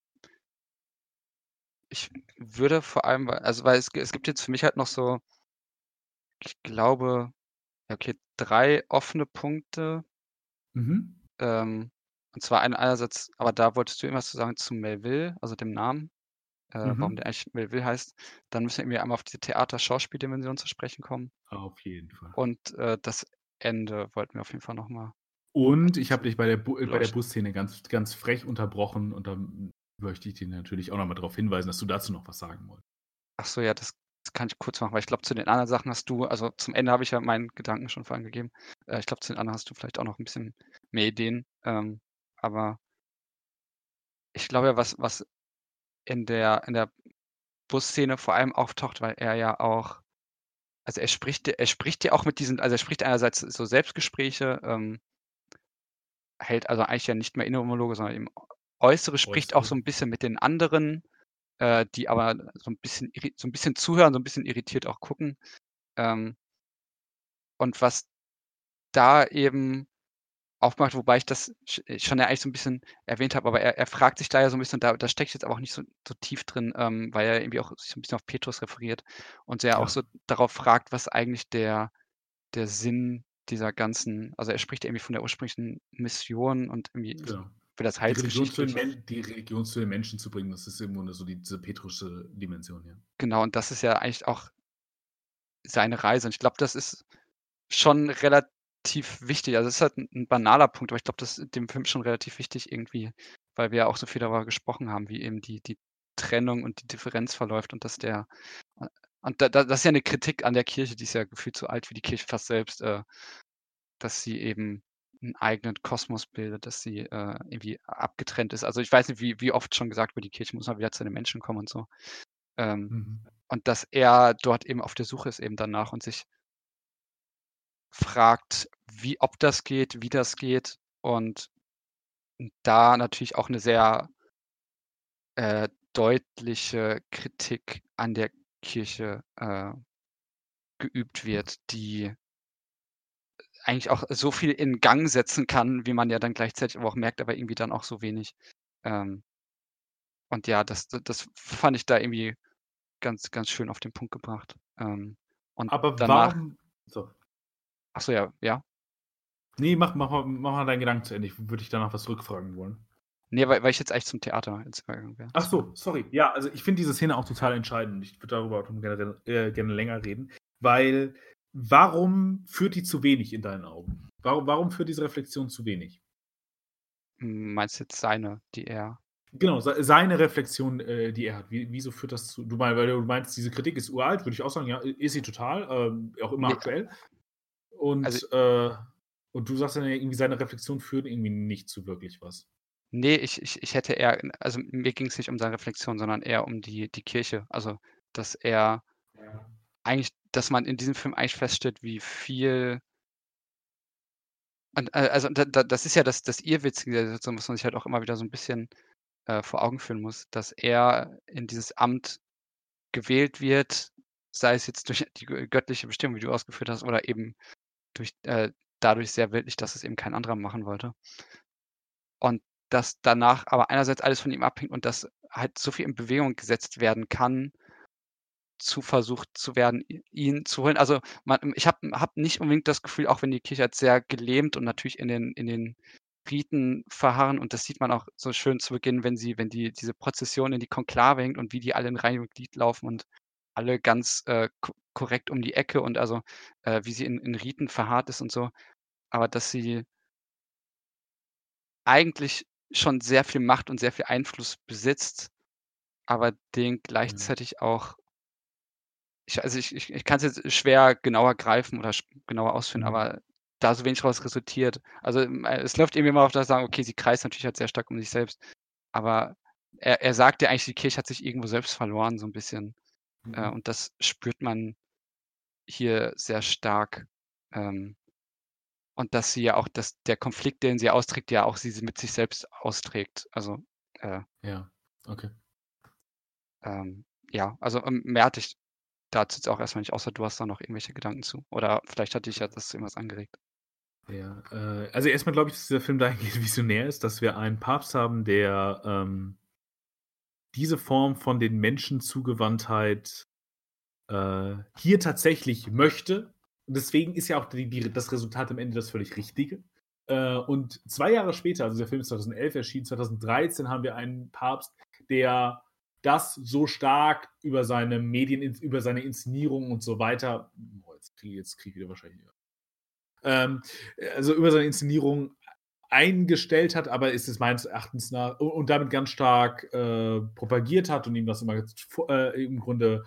ich würde vor allem, also weil es, es gibt jetzt für mich halt noch so, ich glaube, okay, drei offene Punkte. Mhm. Ähm, und zwar ein, einerseits, aber da wolltest du irgendwas zu sagen zu Melville, also dem Namen, äh, warum Mhm. der eigentlich Melville heißt. Dann müssen wir irgendwie einmal auf die Theater-Schauspieldimension zu sprechen kommen. Auf jeden Fall. Und äh, das Ende wollten wir auf jeden Fall nochmal. Und ich habe dich bei der, Bu bei der. Busszene ganz, ganz frech unterbrochen und da möchte ich dir natürlich auch nochmal darauf hinweisen, dass du dazu noch was sagen wolltest. Ach so, ja, das, das kann ich kurz machen, weil ich glaube, zu den anderen Sachen hast du, also zum Ende habe ich ja meinen Gedanken schon vorangegeben. Äh, ich glaube, zu den anderen hast du vielleicht auch noch ein bisschen mehr Ideen. Ähm, aber ich glaube ja, was, was in der, in der Busszene vor allem auftaucht, weil er ja auch, also er spricht, er spricht ja auch mit diesen, also er spricht einerseits so Selbstgespräche, ähm, hält also eigentlich ja nicht mehr innere sondern eben Äußere, spricht auch so ein bisschen mit den anderen, äh, die aber so ein bisschen, so ein bisschen zuhören, so ein bisschen irritiert auch gucken. Ähm, und was da eben aufmacht, wobei ich das sch- schon ja eigentlich so ein bisschen erwähnt habe, aber er, er fragt sich da ja so ein bisschen, da, da steckt jetzt aber auch nicht so, so tief drin, ähm, weil er irgendwie auch sich so ein bisschen auf Petrus referiert und er auch Ja. so darauf fragt, was eigentlich der, der Sinn dieser ganzen, also er spricht irgendwie von der ursprünglichen Mission und irgendwie Genau. Für das Die Religion, die Religion zu den Menschen zu bringen, das ist Grunde so die, diese petrusche Dimension, ja. Genau, und das ist ja eigentlich auch seine Reise. Und ich glaube, das ist schon relativ wichtig. Also es ist halt ein, ein banaler Punkt, aber ich glaube, das ist dem Film schon relativ wichtig irgendwie, weil wir ja auch so viel darüber gesprochen haben, wie eben die, die Trennung und die Differenz verläuft und dass der und da, da, das ist ja eine Kritik an der Kirche, die ist ja gefühlt so alt wie die Kirche fast selbst, äh, dass sie eben einen eigenen Kosmos bildet, dass sie äh, irgendwie abgetrennt ist. Also ich weiß nicht, wie, wie oft schon gesagt wird, die Kirche muss mal wieder zu den Menschen kommen und so. Ähm, Mhm. und dass er dort eben auf der Suche ist eben danach und sich fragt, wie, ob das geht, wie das geht und da natürlich auch eine sehr äh, deutliche Kritik an der Kirche äh, geübt wird, die eigentlich auch so viel in Gang setzen kann, wie man ja dann gleichzeitig aber auch merkt, aber irgendwie dann auch so wenig. Ähm, und ja, das, das- fand ich da irgendwie ganz, ganz schön auf den Punkt gebracht. Ähm, und Aber danach, warum. So. achso, ja, ja. Nee, mach, mach, mal- mach mal deinen Gedanken zu Ende. Ich würde dich danach was rückfragen wollen. Nee, weil, weil ich jetzt eigentlich zum Theater jetzt übergegangen wäre. Ach so, sorry. Ja, also ich finde diese Szene auch total entscheidend. Ich würde darüber auch generell, äh, gerne länger reden. Weil, warum führt die zu wenig in deinen Augen? Warum, warum führt diese Reflexion zu wenig? Hm, Meinst du jetzt seine, die er. Genau, se- seine Reflexion, äh, die er hat. Wie, wieso führt das zu. Du, mein, weil du meinst, diese Kritik ist uralt, würde ich auch sagen, ja, ist sie total, ähm, auch immer Nee, aktuell. Und, also- äh, und du sagst dann ja irgendwie, seine Reflexion führt irgendwie nicht zu wirklich was. Nee, ich, ich, ich hätte eher, also mir ging es nicht um seine Reflexion, sondern eher um die, die Kirche. Also, dass er eigentlich, dass man in diesem Film eigentlich feststellt, wie viel. Äh, also, da, da, das ist ja das, das Irrwitzige der Situation, was man sich halt auch immer wieder so ein bisschen äh, vor Augen führen muss, dass er in dieses Amt gewählt wird, sei es jetzt durch die gö- göttliche Bestimmung, wie du ausgeführt hast, oder eben durch, äh, dadurch sehr wirklich, dass es eben kein anderer machen wollte. Und dass danach aber einerseits alles von ihm abhängt und dass halt so viel in Bewegung gesetzt werden kann, zu versucht zu werden, ihn zu holen. Also man, ich habe hab nicht unbedingt das Gefühl, auch wenn die Kirche jetzt sehr gelähmt und natürlich in den, in den Riten verharren, und das sieht man auch so schön zu Beginn, wenn sie, wenn die diese Prozession in die Konklave hängt und wie die alle in Reihe und Glied laufen und alle ganz äh, ko- korrekt um die Ecke und also äh, wie sie in, in Riten verharrt ist und so. Aber dass sie eigentlich schon sehr viel Macht und sehr viel Einfluss besitzt, aber den gleichzeitig auch, ich, also ich, ich, ich kann es jetzt schwer genauer greifen oder genauer ausführen, Mhm. aber da so wenig raus resultiert. Also ähm, äh, es läuft irgendwie immer auf das sagen, okay, sie kreist natürlich halt sehr stark um sich selbst, aber er, er sagt ja eigentlich, die Kirche hat sich irgendwo selbst verloren, so ein bisschen. Äh, Mhm. und das spürt man hier sehr stark. Ähm, und dass sie ja auch, dass der Konflikt, den sie austrägt, ja auch sie sie mit sich selbst austrägt. Also, äh, Ja, okay. ähm, ja, also ähm, mehr hatte ich dazu jetzt auch erstmal nicht, außer du hast da noch irgendwelche Gedanken zu. Oder vielleicht hatte ich ja das irgendwas angeregt. Ja, äh, also erstmal glaube ich, dass dieser Film dahingehend visionär ist, dass wir einen Papst haben, der ähm, diese Form von den Menschen Zugewandtheit äh, hier tatsächlich möchte. Und deswegen ist ja auch die, die, das Resultat am Ende das völlig Richtige. Äh, und zwei Jahre später, also der Film ist 2011 erschienen, 2013 haben wir einen Papst, der das so stark über seine Medien, über seine Inszenierung und so weiter, oh, jetzt kriege ich, krieg ich wieder wahrscheinlich, ähm, also über seine Inszenierung eingestellt hat, aber ist es meines Erachtens nach und damit ganz stark äh, propagiert hat und ihm das immer äh, im Grunde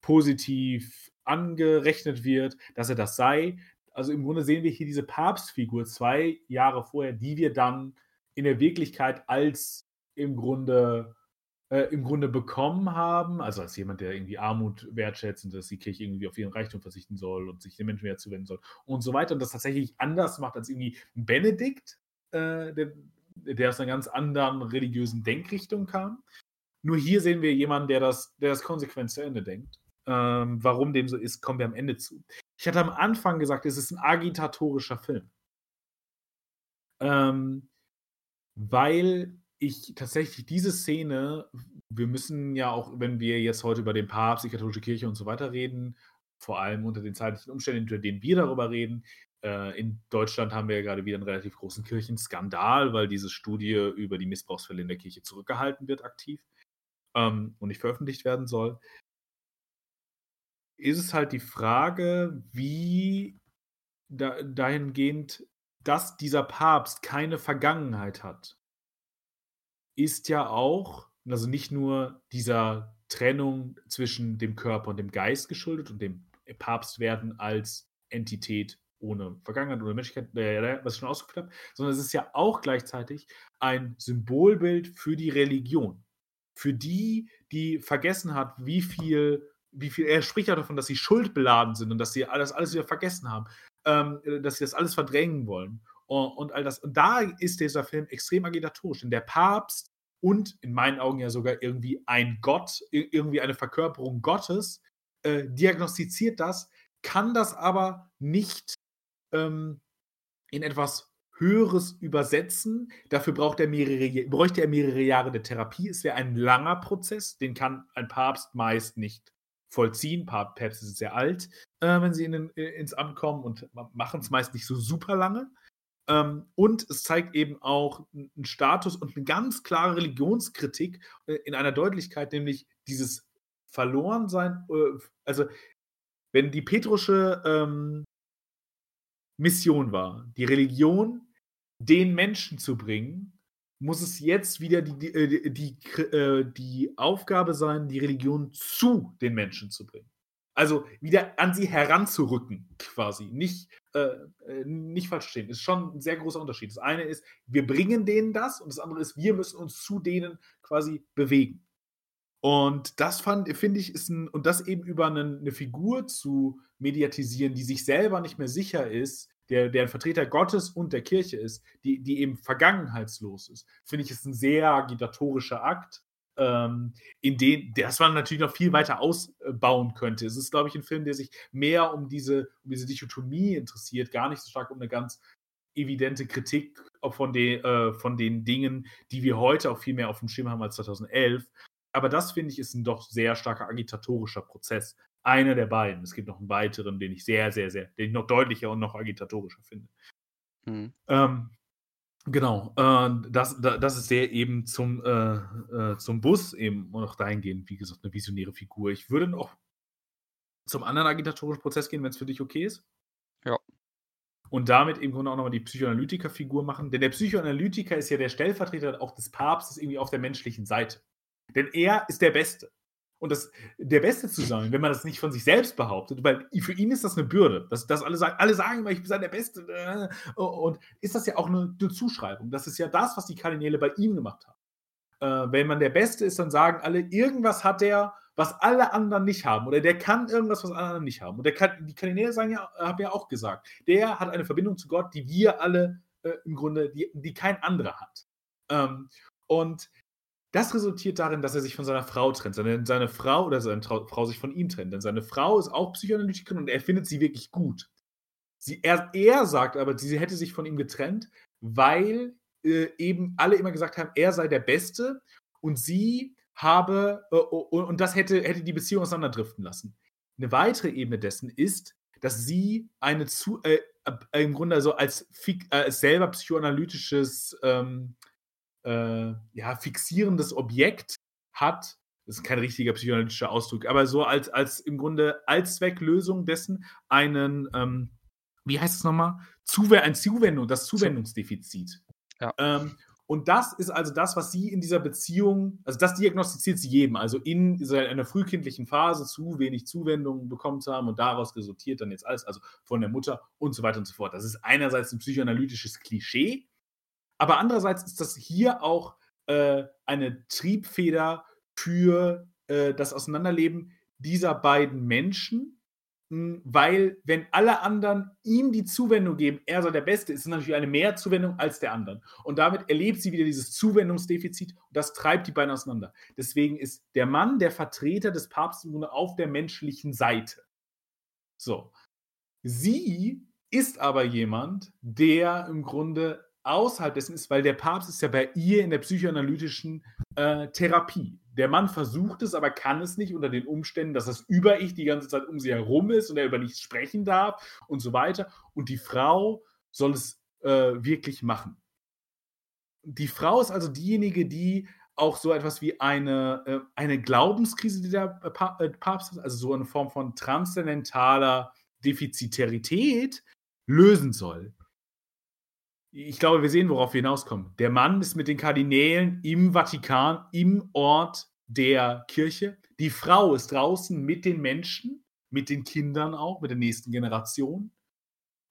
positiv angerechnet wird, dass er das sei. Also im Grunde sehen wir hier diese Papstfigur zwei Jahre vorher, die wir dann in der Wirklichkeit als im Grunde äh, im Grunde bekommen haben, also als jemand, der irgendwie Armut wertschätzt und dass die Kirche irgendwie auf ihren Reichtum verzichten soll und sich den Menschen mehr zuwenden soll und so weiter und das tatsächlich anders macht als irgendwie Benedikt, äh, der, der aus einer ganz anderen religiösen Denkrichtung kam. Nur hier sehen wir jemanden, der das, der das konsequent zu Ende denkt. Ähm, warum dem so ist, kommen wir am Ende zu. Ich hatte am Anfang gesagt, es ist ein agitatorischer Film. Ähm, weil ich tatsächlich diese Szene, wir müssen ja auch, wenn wir jetzt heute über den Papst, die katholische Kirche und so weiter reden, vor allem unter den zeitlichen Umständen, unter denen wir darüber reden, äh, in Deutschland haben wir ja gerade wieder einen relativ großen Kirchenskandal, weil diese Studie über die Missbrauchsfälle in der Kirche zurückgehalten wird aktiv ähm, und nicht veröffentlicht werden soll. Ist es halt die Frage, wie da, dahingehend, dass dieser Papst keine Vergangenheit hat ist ja auch, also nicht nur dieser Trennung zwischen dem Körper und dem Geist geschuldet und dem Papstwerden als Entität ohne Vergangenheit oder Menschlichkeit, äh, was ich schon ausgeführt habe, sondern es ist ja auch gleichzeitig ein Symbolbild für die Religion. Für die, die vergessen hat, wie viel, wie viel, er spricht ja davon, dass sie schuldbeladen sind und dass sie alles, alles wieder vergessen haben, ähm, dass sie das alles verdrängen wollen und all das. Und da ist dieser Film extrem agitatorisch, denn der Papst und in meinen Augen ja sogar irgendwie ein Gott, irgendwie eine Verkörperung Gottes, äh, diagnostiziert das, kann das aber nicht ähm, in etwas Höheres übersetzen. Dafür braucht er mehrere, bräuchte er mehrere Jahre der Therapie. Es wäre ein langer Prozess, den kann ein Papst meist nicht vollziehen. Päpste sind sehr alt, äh, wenn sie in den, äh, ins Amt kommen und machen es meist nicht so super lange. Ähm, und es zeigt eben auch einen Status und eine ganz klare Religionskritik äh, in einer Deutlichkeit, nämlich dieses Verlorensein. Äh, also, wenn die petrusche ähm, Mission war, die Religion den Menschen zu bringen, muss es jetzt wieder die, die, äh, die, die Aufgabe sein, die Religion zu den Menschen zu bringen. Also wieder an sie heranzurücken, quasi. Nicht, äh, äh, nicht falsch verstehen. Ist schon ein sehr großer Unterschied. Das eine ist, wir bringen denen das und das andere ist, wir müssen uns zu denen quasi bewegen. Und das finde ich, ist ein, und das eben über eine, eine, Figur zu mediatisieren, die sich selber nicht mehr sicher ist, der, der ein Vertreter Gottes und der Kirche ist, die, die eben vergangenheitslos ist, finde ich, ist ein sehr agitatorischer Akt ähm, in den, das man natürlich noch viel weiter ausbauen könnte. Es ist, glaube ich, ein Film, der sich mehr um diese, um diese Dichotomie interessiert, gar nicht so stark um eine ganz evidente Kritik von, den, äh, von den Dingen, die wir heute auch viel mehr auf dem Schirm haben als 2011. Aber das, finde ich, ist ein doch sehr starker agitatorischer Prozess. Einer der beiden. Es gibt noch einen weiteren, den ich sehr, sehr, sehr, den ich noch deutlicher und noch agitatorischer finde. Mhm. Ähm, Genau, äh, das, das ist sehr eben zum, äh, äh, zum Bus eben noch dahingehend, wie gesagt, eine visionäre Figur. Ich würde noch zum anderen agitatorischen Prozess gehen, wenn es für dich okay ist. Ja. Und damit eben auch nochmal die Psychoanalytiker-Figur machen. Denn der Psychoanalytiker ist ja der Stellvertreter auch des Papstes irgendwie auf der menschlichen Seite. Denn er ist der Beste und das der Beste zu sein, wenn man das nicht von sich selbst behauptet, weil für ihn ist das eine Bürde. Das, das alle, sagen, alle sagen immer, ich bin der Beste. Äh, und ist das ja auch eine, eine, Zuschreibung. Das ist ja das, was die Kardinäle bei ihm gemacht haben. Äh, wenn man der Beste ist, dann sagen alle, irgendwas hat der, was alle anderen nicht haben. Oder der kann irgendwas, was alle anderen nicht haben. Und der kann, die Kardinäle sagen ja, haben ja auch gesagt, der hat eine Verbindung zu Gott, die wir alle äh, im Grunde, die, die kein anderer hat. Ähm, und das resultiert darin, dass er sich von seiner Frau trennt. Seine, seine Frau oder seine Trau Frau sich von ihm trennt. Denn seine Frau ist auch Psychoanalytikerin und er findet sie wirklich gut. Sie, er, er sagt aber, sie hätte sich von ihm getrennt, weil äh, eben alle immer gesagt haben, er sei der Beste und sie habe, äh, und das hätte, hätte die Beziehung auseinanderdriften lassen. Eine weitere Ebene dessen ist, dass sie eine zu, äh, im Grunde so als, äh, als selber psychoanalytisches, ähm, äh, ja, fixierendes Objekt hat. Das ist kein richtiger psychoanalytischer Ausdruck, aber so als, als im Grunde Allzwecklösung dessen einen, ähm, wie heißt es nochmal? Zuw ein Zuwendung, das Zuwendungsdefizit. Ja. Ähm, und das ist also das, was sie in dieser Beziehung, also das diagnostiziert sie jedem, also in einer frühkindlichen Phase zu wenig Zuwendung bekommen zu haben und daraus resultiert dann jetzt alles, also von der Mutter und so weiter und so fort. Das ist einerseits ein psychoanalytisches Klischee, aber andererseits ist das hier auch äh, eine Triebfeder für äh, das Auseinanderleben dieser beiden Menschen, mh, weil wenn alle anderen ihm die Zuwendung geben, er sei der Beste, ist es natürlich eine mehr Zuwendung als der anderen. Und damit erlebt sie wieder dieses Zuwendungsdefizit und das treibt die beiden auseinander. Deswegen ist der Mann der Vertreter des Papstes auf der menschlichen Seite. So. Sie ist aber jemand, der im Grunde außerhalb dessen ist, weil der Papst ist ja bei ihr in der psychoanalytischen äh, Therapie. Der Mann versucht es, aber kann es nicht unter den Umständen, dass das Über-Ich die ganze Zeit um sie herum ist und er über nichts sprechen darf und so weiter. Und die Frau soll es äh, wirklich machen. Die Frau ist also diejenige, die auch so etwas wie eine, äh, eine Glaubenskrise, die der Pa- äh, Papst hat, also so eine Form von transzendentaler Defizitarität lösen soll. Ich glaube, wir sehen, worauf wir hinauskommen. Der Mann ist mit den Kardinälen im Vatikan, im Ort der Kirche. Die Frau ist draußen mit den Menschen, mit den Kindern auch, mit der nächsten Generation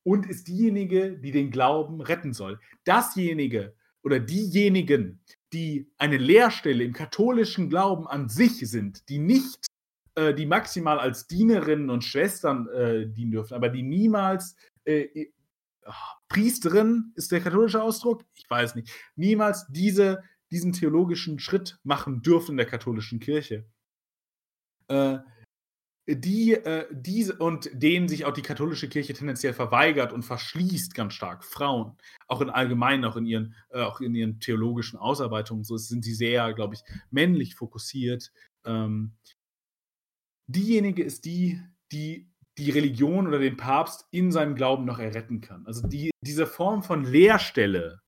und ist diejenige, die den Glauben retten soll. Dasjenige oder diejenigen, die eine Lehrstelle im katholischen Glauben an sich sind, die nicht, äh, die maximal als Dienerinnen und Schwestern äh, dienen dürfen, aber die niemals äh, Priesterin ist der katholische Ausdruck, ich weiß nicht, niemals diese, diesen theologischen Schritt machen dürfen in der katholischen Kirche. Äh, die, äh, diese und denen sich auch die katholische Kirche tendenziell verweigert und verschließt ganz stark. Frauen, auch in allgemein, auch in ihren, äh, auch in ihren theologischen Ausarbeitungen, so sind sie sehr, glaube ich, männlich fokussiert. Ähm, diejenige ist die, die die Religion oder den Papst in seinem Glauben noch erretten kann. Also die, diese Form von Leerstelle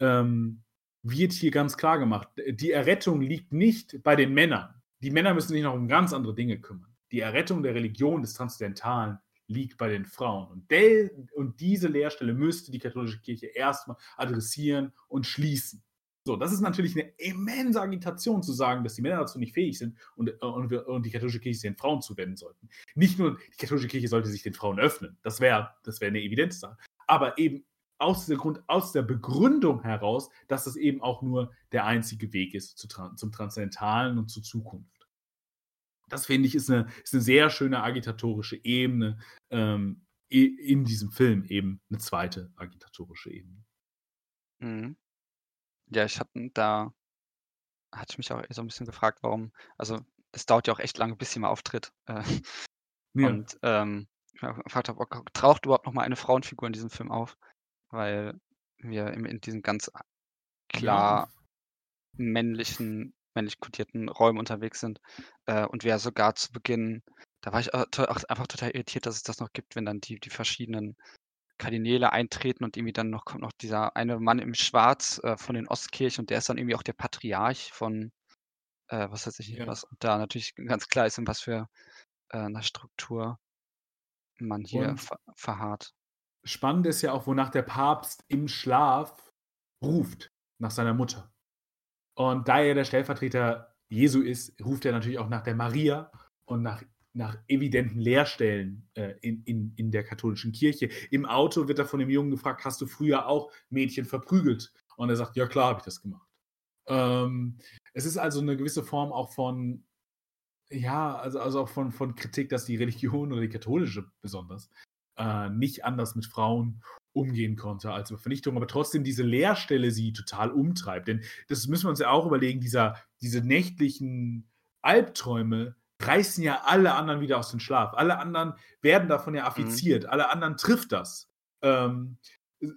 ähm, wird hier ganz klar gemacht. Die Errettung liegt nicht bei den Männern. Die Männer müssen sich noch um ganz andere Dinge kümmern. Die Errettung der Religion des Transzendentalen liegt bei den Frauen. Und, der, und diese Leerstelle müsste die katholische Kirche erstmal adressieren und schließen. So, das ist natürlich eine immense Agitation zu sagen, dass die Männer dazu nicht fähig sind und, und, wir, und die katholische Kirche den Frauen zuwenden sollten. Nicht nur die katholische Kirche sollte sich den Frauen öffnen, das wäre das wär eine Evidenz da, aber eben aus der Grund, aus der Begründung heraus, dass das eben auch nur der einzige Weg ist zu, zum Transzendentalen und zur Zukunft. Das finde ich ist eine, ist eine sehr schöne agitatorische Ebene ähm, in diesem Film, eben eine zweite agitatorische Ebene. Mhm. Ja, ich hatte da hatte ich mich auch so ein bisschen gefragt, warum also, es dauert ja auch echt lange, bis sie mal auftritt. Äh, Ja. und, ähm, ich mich gefragt habe, ok taucht überhaupt noch mal eine Frauenfigur in diesem Film auf? Weil wir in diesen ganz klar Ja. männlichen männlich kodierten Räumen unterwegs sind. Äh, und wir sogar zu Beginn da war ich, auch einfach total irritiert, dass es das noch gibt, wenn dann die die verschiedenen Kardinäle eintreten und irgendwie dann noch kommt noch dieser eine Mann im Schwarz, äh, von den Ostkirchen und der ist dann irgendwie auch der Patriarch von, äh, was weiß ich nicht Ja. was. Und da natürlich ganz klar ist, in was für, äh, 'ner Struktur man hier ver verharrt. spannend ist ja auch, wonach der Papst im Schlaf ruft, nach seiner Mutter. Und da er der Stellvertreter Jesu ist, ruft er natürlich auch nach der Maria und nach nach evidenten Leerstellen, äh, in in in der katholischen Kirche. Im Auto wird er von dem Jungen gefragt: „Hast du früher auch Mädchen verprügelt?“ Und er sagt: „Ja klar, habe ich das gemacht.“ Ähm, es ist also 'ne gewisse Form auch von ja, also also auch von von Kritik, dass die Religion oder die katholische besonders, äh, nicht anders mit Frauen umgehen konnte als über Vernichtung, aber trotzdem diese Leerstelle sie total umtreibt. Denn das müssen wir uns ja auch überlegen, dieser diese nächtlichen Albträume reißen ja alle anderen wieder aus dem Schlaf. Alle anderen werden davon ja Mhm. affiziert. Alle anderen trifft das. Ähm, äh,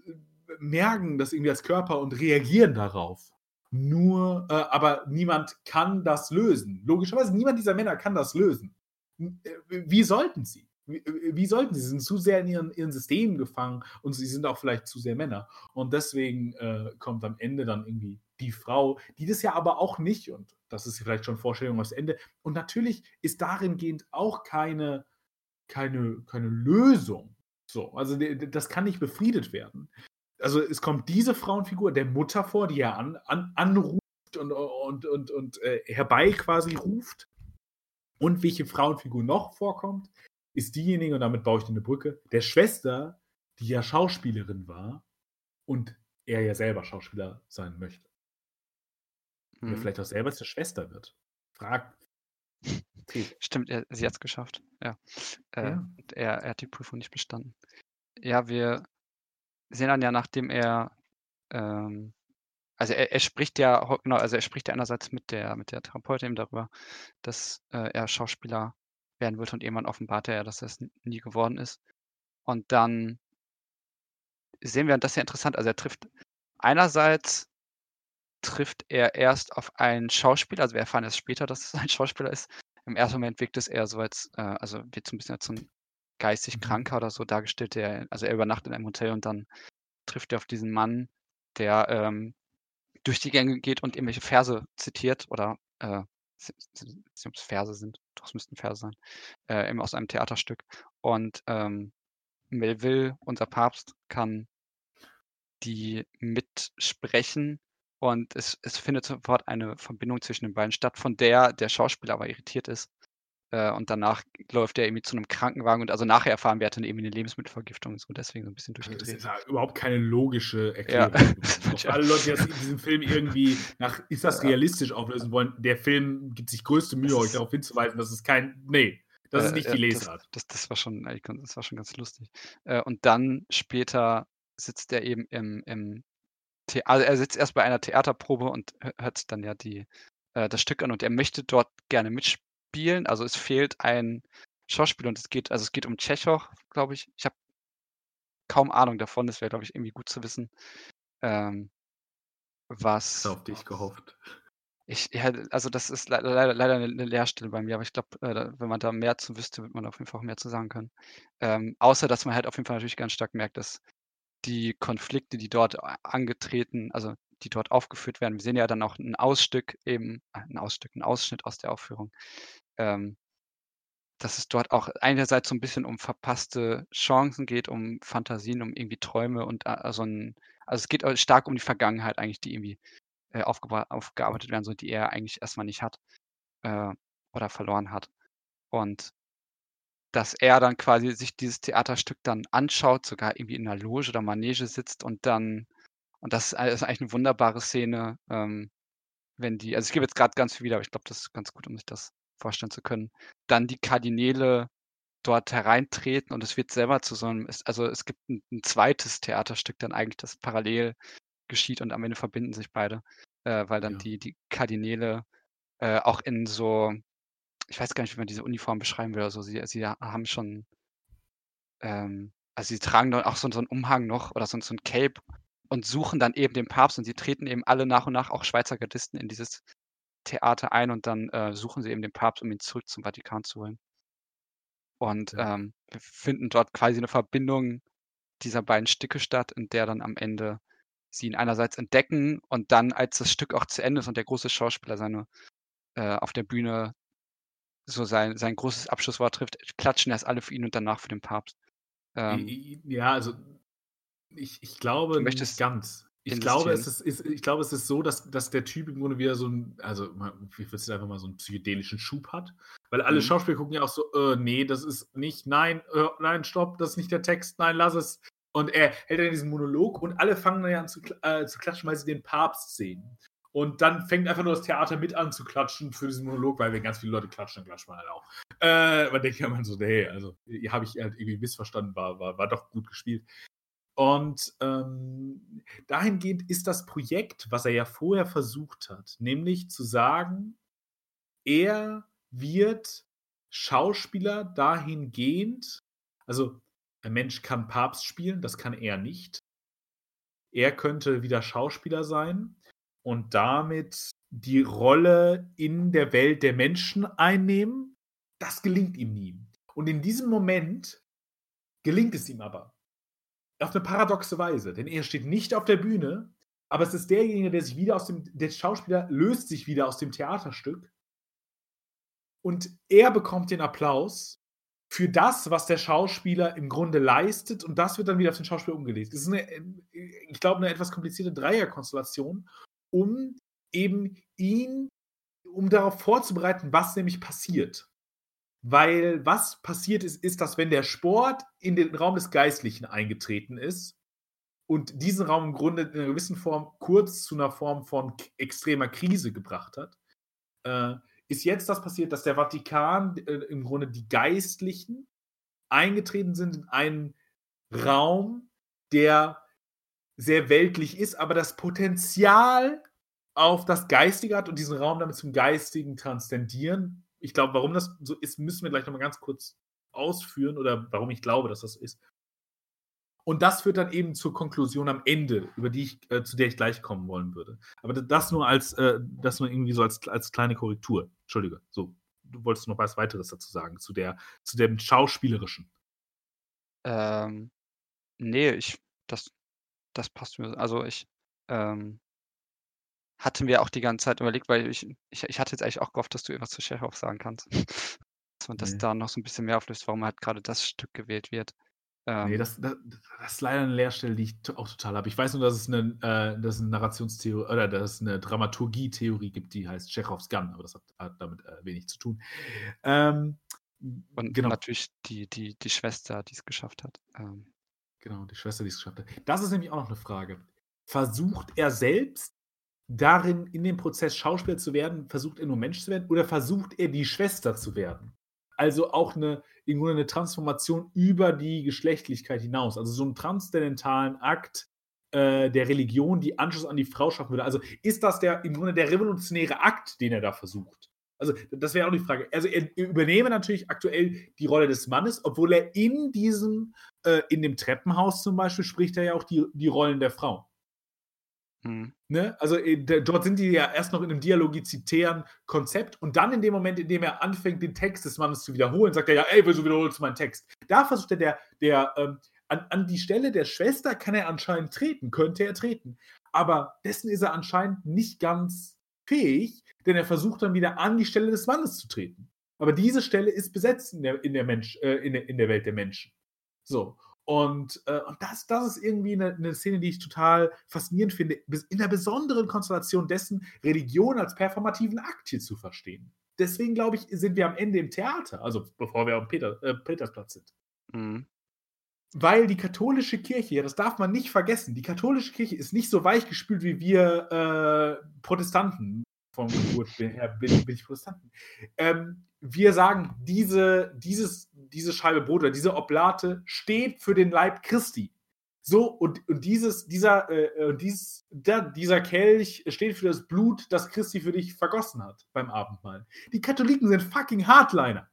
merken das irgendwie als Körper und reagieren darauf. nur, äh, aber niemand kann das lösen. Logischerweise, niemand dieser Männer kann das lösen. Äh, Wie sollten sie? Wie, äh, wie sollten sie? Sie sind zu sehr in ihren, ihren Systemen gefangen und sie sind auch vielleicht zu sehr Männer. Und deswegen äh, kommt am Ende dann irgendwie die Frau, die das ja aber auch nicht, und das ist vielleicht schon Vorstellung aufs Ende. Und natürlich ist darin gehend auch keine, keine, keine Lösung. So, also das kann nicht befriedet werden. Also es kommt diese Frauenfigur der Mutter vor, die er an, an, anruft und, und, und, und äh, herbei quasi ruft. Und welche Frauenfigur noch vorkommt, ist diejenige, und damit baue ich dir eine Brücke, der Schwester, die ja Schauspielerin war und er ja selber Schauspieler sein möchte. Mhm. vielleicht auch selber zur Schwester wird. Frag. T. Stimmt, er, sie hat es geschafft. Ja. Äh, Ja. Er, er hat die Prüfung nicht bestanden. Ja, wir sehen dann ja, nachdem er, ähm, also er, er spricht ja, genau, also er spricht ja einerseits mit der, mit der Therapeutin eben darüber, dass äh, er Schauspieler werden wird und irgendwann offenbart er ja, dass er es nie geworden ist. Und dann sehen wir, das ist ja interessant, also er trifft einerseits trifft er erst auf einen Schauspieler, also wir erfahren erst später, dass es ein Schauspieler ist. Im ersten Moment wirkt es eher so als, äh, also wird so ein bisschen als so ein geistig Mhm. Kranker oder so dargestellt, der, also er übernachtet in einem Hotel und dann trifft er auf diesen Mann, der ähm, durch die Gänge geht und irgendwelche Verse zitiert oder äh, ob es Verse sind, doch es müssten Verse sein, äh, eben aus einem Theaterstück. Und ähm, Melville, unser Papst, kann die mitsprechen und es, es findet sofort eine Verbindung zwischen den beiden statt, von der der Schauspieler aber irritiert ist. Äh, und danach läuft er irgendwie zu einem Krankenwagen und also nachher erfahren wir, er hatte irgendwie eine Lebensmittelvergiftung und so, deswegen so ein bisschen Das durchgedreht. ist ja überhaupt keine logische Erklärung. Ja. Alle Leute, die das in diesem Film irgendwie nach, ist das realistisch auflösen wollen, der Film gibt sich größte Mühe, Das euch darauf hinzuweisen, dass es kein, nee, das ist Äh, nicht die Lesart. Das, das, das war schon, das war schon ganz lustig. Äh, und dann später sitzt er eben im, im The also er sitzt erst bei einer Theaterprobe und hö- hört dann ja die, äh, das Stück an und er möchte dort gerne mitspielen. Also es fehlt ein Schauspieler und es geht, also es geht um Tschechow, glaube ich. Ich habe kaum Ahnung davon, das wäre, glaube ich, irgendwie gut zu wissen. Ähm, was auf dich gehofft. ich, ja, also das ist le leider, leider eine, Leerstelle bei mir, aber ich glaube, äh, wenn man da mehr zu wüsste, wird man auf jeden Fall auch mehr zu sagen können. Ähm, außer, dass man halt auf jeden Fall natürlich ganz stark merkt, dass die Konflikte, die dort angetreten, also die dort aufgeführt werden, wir sehen ja dann auch ein Ausstück eben, äh, ein Ausstück, ein Ausschnitt aus der Aufführung, ähm, dass es dort auch einerseits so ein bisschen um verpasste Chancen geht, um Fantasien, um irgendwie Träume und äh, so ein, also es geht auch stark um die Vergangenheit eigentlich, die irgendwie äh, aufgearbeitet werden soll, die er eigentlich erstmal nicht hat äh, oder verloren hat. Und dass er dann quasi sich dieses Theaterstück dann anschaut, sogar irgendwie in einer Loge oder Manege sitzt und dann, und das ist eigentlich eine wunderbare Szene, ähm, wenn die, also ich gebe jetzt gerade ganz viel wieder, aber ich glaube, das ist ganz gut, um sich das vorstellen zu können, dann die Kardinäle dort hereintreten und es wird selber zu so einem, also es gibt ein, ein zweites Theaterstück dann eigentlich, das parallel geschieht und am Ende verbinden sich beide, äh, weil dann Ja. die, die Kardinäle äh, auch in so, ich weiß gar nicht, wie man diese Uniform beschreiben will, also sie, sie haben schon, ähm, also sie tragen dann auch so, so einen Umhang noch oder so, so ein Cape und suchen dann eben den Papst und sie treten eben alle nach und nach auch Schweizer Gardisten in dieses Theater ein und dann äh, suchen sie eben den Papst, um ihn zurück zum Vatikan zu holen. Und ähm, wir finden dort quasi eine Verbindung dieser beiden Stücke statt, in der dann am Ende sie ihn einerseits entdecken und dann, als das Stück auch zu Ende ist und der große Schauspieler seine äh, auf der Bühne so sein, sein großes Abschlusswort trifft, klatschen erst alle für ihn und danach für den Papst. Ähm, ja, also ich, ich glaube nicht ganz. Ich glaube, es ist, ist, ich glaube, es ist so, dass, dass der Typ im Grunde wieder so ein, also ich würde es einfach mal so einen psychedelischen Schub hat. Weil alle Mhm. Schauspieler gucken ja auch so, äh, nee, das ist nicht, nein, äh, nein, stopp, das ist nicht der Text, nein, lass es. Und er hält dann diesen Monolog und alle fangen dann ja an zu, äh, zu klatschen, weil sie den Papst sehen. Und dann fängt einfach nur das Theater mit an zu klatschen für diesen Monolog, weil wenn ganz viele Leute klatschen, dann klatscht man halt auch. Äh, man denkt ja immer so, nee, also habe ich halt irgendwie missverstanden, war, war, war doch gut gespielt. Und ähm, dahingehend ist das Projekt, was er ja vorher versucht hat, nämlich zu sagen, er wird Schauspieler dahingehend, also ein Mensch kann Papst spielen, das kann er nicht. Er könnte wieder Schauspieler sein und damit die Rolle in der Welt der Menschen einnehmen. Das gelingt ihm nie. Und in diesem Moment gelingt es ihm aber. Auf eine paradoxe Weise. Denn er steht nicht auf der Bühne, aber es ist derjenige, der sich wieder aus dem, der Schauspieler löst sich wieder aus dem Theaterstück und er bekommt den Applaus für das, was der Schauspieler im Grunde leistet und das wird dann wieder auf den Schauspieler umgelegt. Das ist eine, ich glaube, eine etwas komplizierte Dreierkonstellation, um eben ihn, um darauf vorzubereiten, was nämlich passiert. Weil was passiert ist, ist, dass wenn der Sport in den Raum des Geistlichen eingetreten ist und diesen Raum im Grunde in einer gewissen Form kurz zu einer Form von extremer Krise gebracht hat, äh, ist jetzt das passiert, dass der Vatikan äh, im Grunde die Geistlichen eingetreten sind in einen Raum, der sehr weltlich ist, aber das Potenzial auf das Geistige hat und diesen Raum damit zum Geistigen transzendieren. Ich glaube, warum das so ist, müssen wir gleich nochmal ganz kurz ausführen oder warum ich glaube, dass das ist. Und das führt dann eben zur Konklusion am Ende, über die ich, äh, zu der ich gleich kommen wollen würde. Aber das nur als, äh, das nur irgendwie so als, als kleine Korrektur. Entschuldige. So, du wolltest noch was weiteres dazu sagen, zu der, zu dem Schauspielerischen. Ähm, nee, ich, das, das passt mir. Also ich, ähm, hatte mir auch die ganze Zeit überlegt, weil ich, ich, ich hatte jetzt eigentlich auch gehofft, dass du irgendwas zu Chekhov sagen kannst. dass man das Nee. da noch so ein bisschen mehr auflöst, warum halt gerade das Stück gewählt wird. Nee, Ähm, das, das, das ist leider eine Leerstelle, die ich auch total habe. Ich weiß nur, dass es eine, äh, dass eine Narrationstheorie oder dass es eine Dramaturgie-Theorie gibt, die heißt Chekhovs Gun, aber das hat, hat damit äh, wenig zu tun. Ähm, und genau. natürlich die, die, die Schwester, die es geschafft hat. Ähm, Genau, die Schwester, die es geschafft hat. Das ist nämlich auch noch eine Frage. Versucht er selbst darin, in dem Prozess Schauspieler zu werden, versucht er nur Mensch zu werden oder versucht er die Schwester zu werden? Also auch eine, irgendwo eine Transformation über die Geschlechtlichkeit hinaus. Also so einen transzendentalen Akt äh, der Religion, die Anschluss an die Frau schaffen würde. Also ist das der im Grunde der revolutionäre Akt, den er da versucht? Also, das wäre auch die Frage. Also, er übernehme natürlich aktuell die Rolle des Mannes, obwohl er in diesem, äh, in dem Treppenhaus zum Beispiel, spricht er ja auch die, die Rollen der Frau. hm. Ne? Also, äh, da- dort sind die ja erst noch in einem dialogizitären Konzept und dann in dem Moment, in dem er anfängt, den Text des Mannes zu wiederholen, sagt er ja, ey, wieso wiederholst du meinen Text? Da versucht er, der, der, ähm, an, an die Stelle der Schwester kann er anscheinend treten, könnte er treten. Aber dessen ist er anscheinend nicht ganz fähig, denn er versucht dann wieder an die Stelle des Mannes zu treten. Aber diese Stelle ist besetzt in der, in der, Mensch, äh, in der, in der Welt der Menschen. So. Und, äh, und das, das ist irgendwie eine, eine Szene, die ich total faszinierend finde, in der besonderen Konstellation dessen, Religion als performativen Akt hier zu verstehen. Deswegen, glaube ich, sind wir am Ende im Theater, also bevor wir am Peter, äh, Petersplatz sind. Hm. Weil die katholische Kirche, ja, das darf man nicht vergessen, die katholische Kirche ist nicht so weichgespült wie wir äh, Protestanten. Von Geburt her bin, bin ich Protestanten. Ähm, wir sagen, diese, dieses, diese Scheibe Brot oder diese Oblate steht für den Leib Christi. So, und, und dieses, dieser, äh, und dies, der, dieser Kelch steht für das Blut, das Christi für dich vergossen hat beim Abendmahl. Die Katholiken sind fucking Hardliner.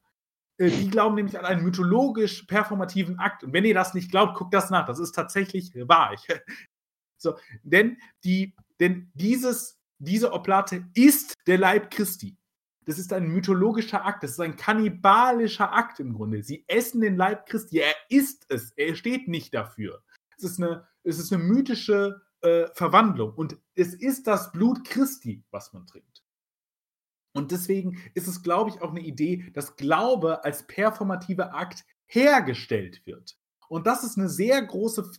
Äh, Die glauben nämlich an einen mythologisch performativen Akt. Und wenn ihr das nicht glaubt, guckt das nach. Das ist tatsächlich wahr. Ich, so, denn, die, denn dieses, diese Oblate ist der Leib Christi. Das ist ein mythologischer Akt. Das ist ein kannibalischer Akt im Grunde. Sie essen den Leib Christi. Er ist es. Er steht nicht dafür. Es ist eine, es ist eine mythische äh, Verwandlung. Und es ist das Blut Christi, was man trinkt. Und deswegen ist es, glaube ich, auch eine Idee, dass Glaube als performativer Akt hergestellt wird. Und das ist eine sehr große,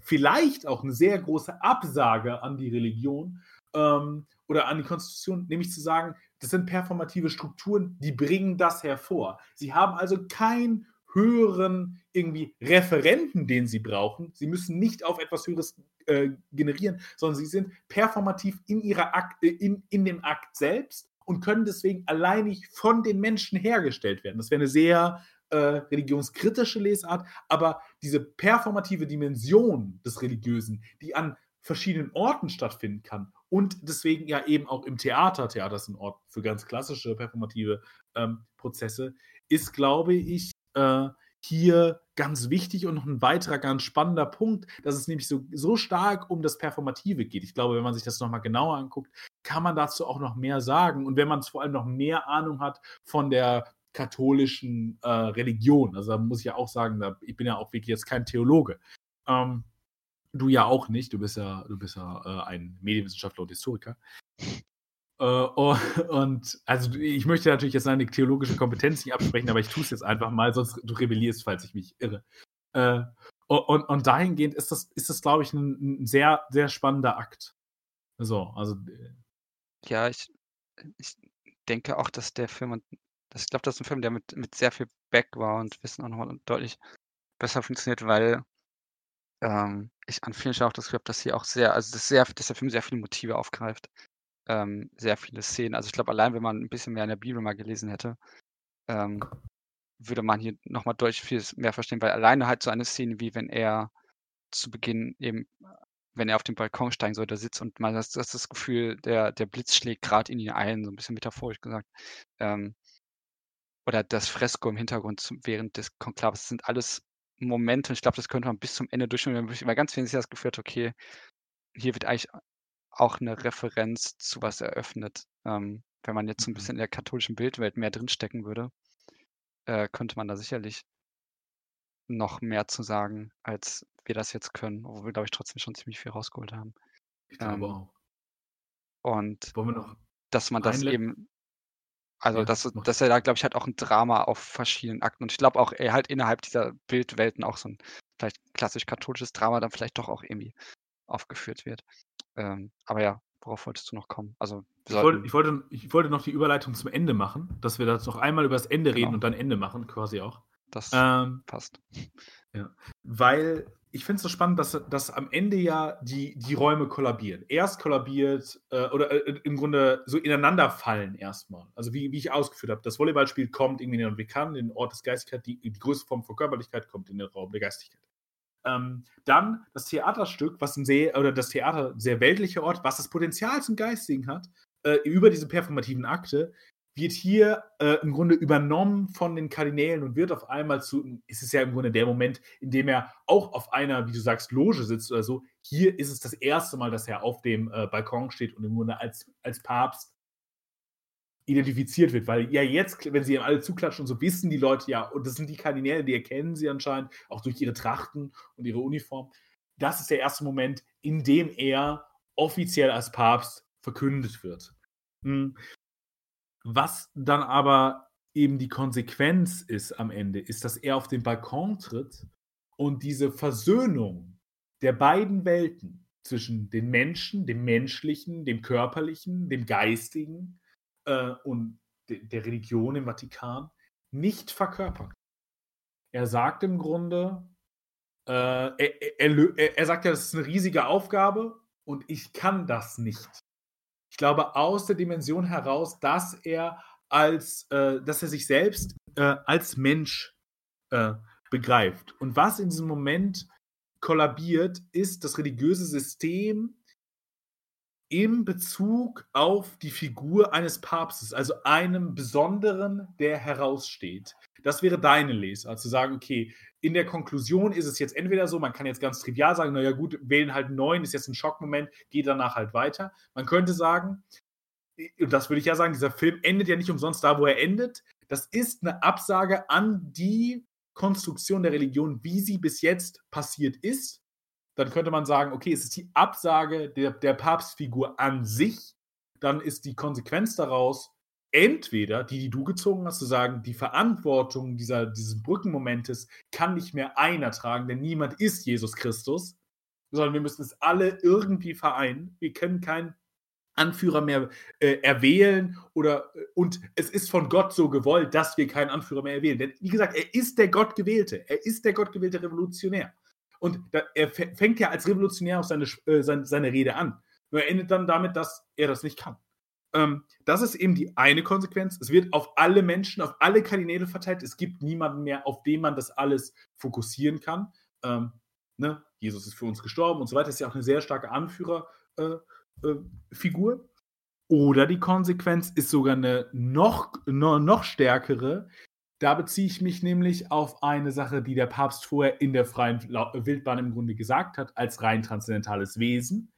vielleicht auch eine sehr große Absage an die Religion ähm, oder an die Konstitution, nämlich zu sagen, das sind performative Strukturen, die bringen das hervor. Sie haben also keinen höheren irgendwie Referenten, den sie brauchen. Sie müssen nicht auf etwas Höheres äh, generieren, sondern sie sind performativ in, ihrer Akt, äh, in, in dem Akt selbst und können deswegen alleinig von den Menschen hergestellt werden. Das wäre eine sehr äh, religionskritische Lesart, aber diese performative Dimension des Religiösen, die an verschiedenen Orten stattfinden kann und deswegen ja eben auch im Theater, Theater ist ein Ort für ganz klassische performative ähm, Prozesse, ist, glaube ich, äh, hier ganz wichtig und noch ein weiterer ganz spannender Punkt, dass es nämlich so, so stark um das Performative geht. Ich glaube, wenn man sich das nochmal genauer anguckt, kann man dazu auch noch mehr sagen. Und wenn man vor allem noch mehr Ahnung hat von der katholischen äh, Religion, also da muss ich ja auch sagen, da, ich bin ja auch wirklich jetzt kein Theologe. Ähm, du ja auch nicht, du bist ja, du bist ja äh, ein Medienwissenschaftler und Historiker. Äh, und also ich möchte natürlich jetzt seine theologische Kompetenz nicht absprechen, aber ich tue es jetzt einfach mal, sonst du rebellierst, falls ich mich irre. Äh, und, und dahingehend ist das, ist das glaube ich, ein, ein, sehr, sehr spannender Akt. So, also. Äh ja, ich, ich denke auch, dass der Film, ich glaube, das ist ein Film, der mit, mit sehr viel Back war und Wissen auch nochmal deutlich besser funktioniert, weil ähm, ich an vielen Stellen auch das Gefühl habe, dass sie auch sehr, also das sehr, dass der Film sehr viele Motive aufgreift ähm, sehr viele Szenen. Also ich glaube, allein wenn man ein bisschen mehr in der Bibel mal gelesen hätte, ähm, würde man hier nochmal deutlich viel mehr verstehen, weil alleine halt so eine Szene, wie wenn er zu Beginn eben, wenn er auf den Balkon steigen soll, da sitzt und man hat das, das Gefühl, der, der Blitz schlägt gerade in ihn ein, so ein bisschen metaphorisch gesagt. Ähm, oder das Fresko im Hintergrund während des Konklaves, das sind alles Momente, ich glaube, das könnte man bis zum Ende durchführen, weil ganz wenig das Gefühl hat, okay, hier wird eigentlich auch eine Referenz zu was eröffnet. Ähm, wenn man jetzt so ein mhm. bisschen in der katholischen Bildwelt mehr drinstecken würde, äh, könnte man da sicherlich noch mehr zu sagen, als wir das jetzt können, obwohl wir, glaube ich, trotzdem schon ziemlich viel rausgeholt haben. Ich glaube ähm, auch. Und dass man das eben, also ja, dass, dass er da, glaube ich, halt auch ein Drama auf verschiedenen Akten und ich glaube auch, er halt innerhalb dieser Bildwelten auch so ein vielleicht klassisch katholisches Drama dann vielleicht doch auch irgendwie aufgeführt wird. Ähm, aber ja, worauf wolltest du noch kommen? Also, ich wollte, ich, wollte, ich wollte noch die Überleitung zum Ende machen, dass wir das noch einmal über das Ende genau. reden und dann Ende machen, quasi auch. Das ähm, passt. Ja. Weil ich finde es so spannend, dass, dass am Ende ja die, die Räume kollabieren. Erst kollabiert äh, oder äh, im Grunde so ineinander fallen erstmal. Also wie, wie ich ausgeführt habe, das Volleyballspiel kommt irgendwie in den Ort des Geistigkeit, die, die größte Form von Körperlichkeit kommt in den Raum der Geistigkeit. Ähm, dann das Theaterstück, was ein sehr, oder das Theater, sehr weltlicher Ort, was das Potenzial zum Geistigen hat, äh, über diese performativen Akte, wird hier äh, im Grunde übernommen von den Kardinälen und wird auf einmal zu, ist es ja im Grunde der Moment, in dem er auch auf einer, wie du sagst, Loge sitzt oder so. Hier ist es das erste Mal, dass er auf dem äh, Balkon steht und im Grunde als, als Papst identifiziert wird, weil ja jetzt, wenn sie ihm alle zuklatschen und so, wissen die Leute ja, und das sind die Kardinäle, die erkennen sie anscheinend, auch durch ihre Trachten und ihre Uniform. Das ist der erste Moment, in dem er offiziell als Papst verkündet wird. Hm. Was dann aber eben die Konsequenz ist am Ende, ist, dass er auf den Balkon tritt und diese Versöhnung der beiden Welten zwischen den Menschen, dem Menschlichen, dem Körperlichen, dem Geistigen, äh, und de der Religion im Vatikan nicht verkörpert. Er sagt im Grunde, äh, er, er, er, sagt ja, das ist eine riesige Aufgabe und ich kann das nicht. Ich glaube, aus der Dimension heraus, dass er als, äh, dass er sich selbst äh, als Mensch äh, begreift. Und was in diesem Moment kollabiert, ist das religiöse System, im Bezug auf die Figur eines Papstes, also einem Besonderen, der heraussteht. Das wäre deine Lesart, zu sagen, okay, in der Konklusion ist es jetzt entweder so, man kann jetzt ganz trivial sagen, naja gut, wählen halt einen neuen, ist jetzt ein Schockmoment, geht danach halt weiter. Man könnte sagen, und das würde ich ja sagen, dieser Film endet ja nicht umsonst da, wo er endet. Das ist eine Absage an die Konstruktion der Religion, wie sie bis jetzt passiert ist dann könnte man sagen, okay, es ist die Absage der, der Papstfigur an sich, dann ist die Konsequenz daraus entweder die, die du gezogen hast, zu sagen, die Verantwortung dieser, dieses Brückenmomentes kann nicht mehr einer tragen, denn niemand ist Jesus Christus, sondern wir müssen es alle irgendwie vereinen. Wir können keinen Anführer mehr äh, erwählen oder äh, und es ist von Gott so gewollt, dass wir keinen Anführer mehr erwählen. Denn wie gesagt, er ist der Gottgewählte, er ist der Gottgewählte Revolutionär. Und da, er fängt ja als Revolutionär auch seine, äh, seine, seine, Rede an. Nur er endet dann damit, dass er das nicht kann. Ähm, das ist eben die eine Konsequenz. Es wird auf alle Menschen, auf alle Kardinäle verteilt. Es gibt niemanden mehr, auf den man das alles fokussieren kann. Ähm, ne? Jesus ist für uns gestorben und so weiter. Ist ja auch eine sehr starke Anführerfigur. Äh, äh, Oder die Konsequenz ist sogar eine noch, noch, noch stärkere, Da beziehe ich mich nämlich auf eine Sache, die der Papst vorher in der freien Wildbahn im Grunde gesagt hat, als rein transzendentales Wesen.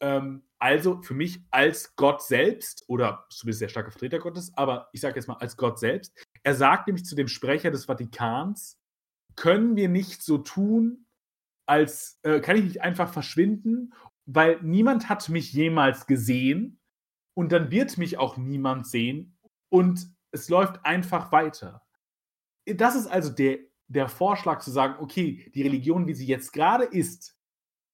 Ähm, also für mich als Gott selbst, oder zumindest der starke Vertreter Gottes, aber ich sage jetzt mal als Gott selbst. Er sagt nämlich zu dem Sprecher des Vatikans, können wir nicht so tun, als äh, kann ich nicht einfach verschwinden, weil niemand hat mich jemals gesehen und dann wird mich auch niemand sehen und es läuft einfach weiter. Das ist also der, der Vorschlag zu sagen, okay, die Religion, wie sie jetzt gerade ist,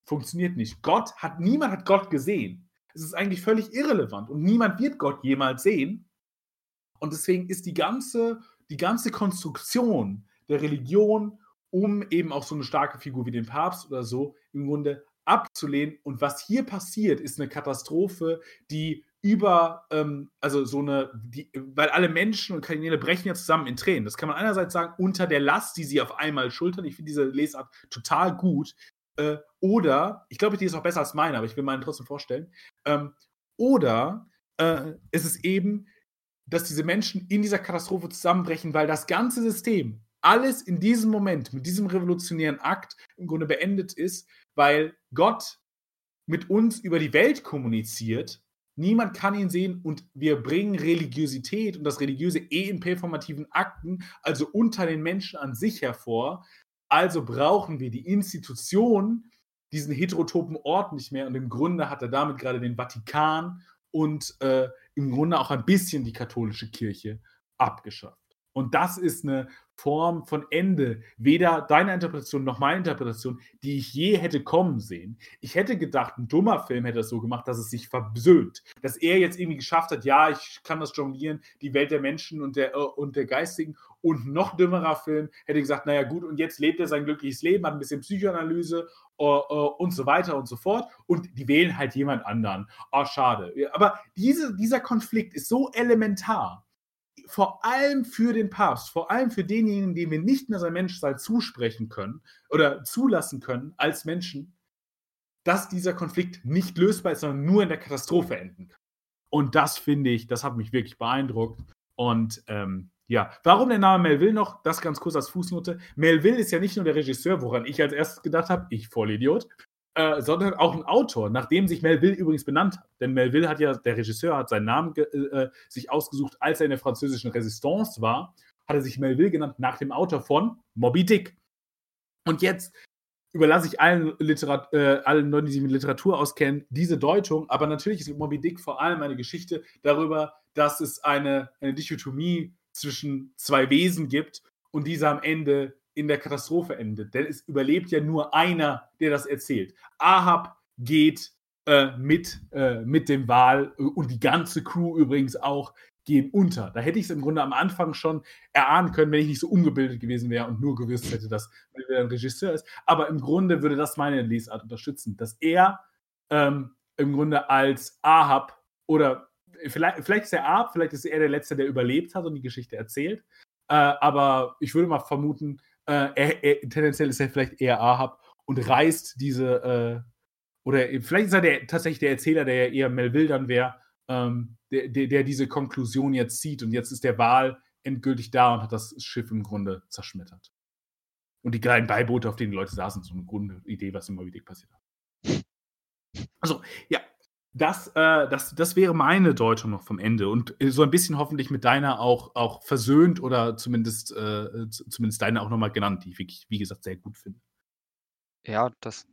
funktioniert nicht. Gott hat, niemand hat Gott gesehen. Es ist eigentlich völlig irrelevant und niemand wird Gott jemals sehen. Und deswegen ist die ganze, die ganze Konstruktion der Religion, um eben auch so eine starke Figur wie den Papst oder so im Grunde abzulehnen. Und was hier passiert, ist eine Katastrophe, die über, ähm, also so eine, die, weil alle Menschen und Kanäle brechen ja zusammen in Tränen. Das kann man einerseits sagen, unter der Last, die sie auf einmal schultern. Ich finde diese Lesart total gut. Äh, oder, ich glaube, die ist auch besser als meine, aber ich will meinen trotzdem vorstellen. Ähm, oder äh, ist es eben, dass diese Menschen in dieser Katastrophe zusammenbrechen, weil das ganze System, alles in diesem Moment, mit diesem revolutionären Akt im Grunde beendet ist, weil Gott mit uns über die Welt kommuniziert Niemand kann ihn sehen und wir bringen Religiosität und das Religiöse eh in performativen Akten, also unter den Menschen an sich hervor. Also brauchen wir die Institution, diesen heterotopen Ort nicht mehr. Und im Grunde hat er damit gerade den Vatikan und äh, im Grunde auch ein bisschen die katholische Kirche abgeschafft. Und das ist eine Form von Ende, weder deine Interpretation noch meine Interpretation, die ich je hätte kommen sehen. Ich hätte gedacht, ein dummer Film hätte es so gemacht, dass es sich versöhnt. Dass er jetzt irgendwie geschafft hat, ja, ich kann das jonglieren, die Welt der Menschen und der, äh, und der Geistigen. Und noch dümmerer Film hätte gesagt, naja gut, und jetzt lebt er sein glückliches Leben, hat ein bisschen Psychoanalyse uh, uh, und so weiter und so fort. Und die wählen halt jemand anderen. Oh, schade. Aber diese, dieser Konflikt ist so elementar vor allem für den Papst, vor allem für denjenigen, den wir nicht mehr sein Menschsein zusprechen können oder zulassen können als Menschen, dass dieser Konflikt nicht lösbar ist, sondern nur in der Katastrophe enden kann. Und das finde ich, das hat mich wirklich beeindruckt. Und ähm, ja, warum der Name Melville noch? Das ganz kurz als Fußnote. Melville ist ja nicht nur der Regisseur, woran ich als erstes gedacht habe, ich Vollidiot, äh, sondern auch ein Autor, nach dem sich Melville übrigens benannt hat. Denn Melville hat ja, der Regisseur hat seinen Namen äh, äh, sich ausgesucht, als er in der französischen Resistance war, hat er sich Melville genannt nach dem Autor von Moby Dick. Und jetzt überlasse ich allen, Literat äh, allen Leuten, die sich mit Literatur auskennen, diese Deutung. Aber natürlich ist Moby Dick vor allem eine Geschichte darüber, dass es eine, eine Dichotomie zwischen zwei Wesen gibt und diese am Ende in der Katastrophe endet. Denn es überlebt ja nur einer, der das erzählt. Ahab geht äh, mit, äh, mit dem Wal äh, und die ganze Crew übrigens auch gehen unter. Da hätte ich es im Grunde am Anfang schon erahnen können, wenn ich nicht so ungebildet gewesen wäre und nur gewusst hätte, dass er ein Regisseur ist. Aber im Grunde würde das meine Lesart unterstützen, dass er ähm, im Grunde als Ahab oder vielleicht, vielleicht ist er Ahab, vielleicht ist er der Letzte, der überlebt hat und die Geschichte erzählt. Äh, aber ich würde mal vermuten, äh, er, er, tendenziell ist er vielleicht eher Ahab und reißt diese, äh, oder vielleicht ist er der, tatsächlich der Erzähler, der ja eher Melville dann wäre, ähm, der, der, der, diese Konklusion jetzt zieht und jetzt ist der Wahl endgültig da und hat das Schiff im Grunde zerschmettert. Und die kleinen Beiboote, auf denen die Leute saßen, so eine Grundidee, was immer wieder passiert hat. Also, ja, das, äh, das, das wäre meine Deutung noch vom Ende und äh, so ein bisschen hoffentlich mit deiner auch, auch versöhnt oder zumindest, äh, zumindest deine auch nochmal genannt, die ich wirklich, wie gesagt, sehr gut finde. Ja, das,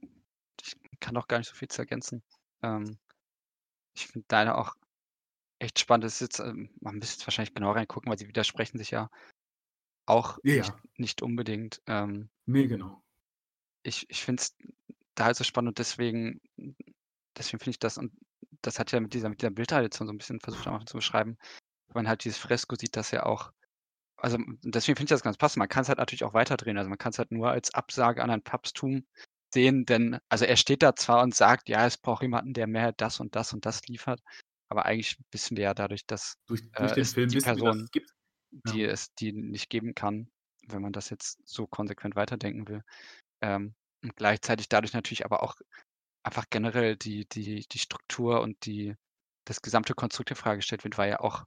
ich kann auch gar nicht so viel zu ergänzen. Ähm, ich finde deine auch echt spannend. Das ist jetzt, ähm, man müsste jetzt wahrscheinlich genau reingucken, weil sie widersprechen sich ja auch Ja. nicht, nicht unbedingt. Ähm, Nee, genau. ich ich finde es da halt so spannend und deswegen, deswegen finde ich das, und das hat ja mit dieser, mit dieser Bildtradition so ein bisschen versucht am Anfang zu beschreiben, wenn man halt dieses Fresko sieht, dass ja auch, also deswegen finde ich das ganz passend. Man kann es halt natürlich auch weiterdrehen. Also man kann es halt nur als Absage an ein Papsttum sehen, denn, also er steht da zwar und sagt, ja, es braucht jemanden, der mehr das und das und das liefert, aber eigentlich wissen wir ja dadurch, dass Durch, durch äh, es Film die wir, Person, es gibt. die Ja. es, die nicht geben kann, wenn man das jetzt so konsequent weiterdenken will. Ähm, und gleichzeitig dadurch natürlich aber auch einfach generell die, die, die Struktur und die, das gesamte Konstrukt in Frage gestellt wird, weil ja auch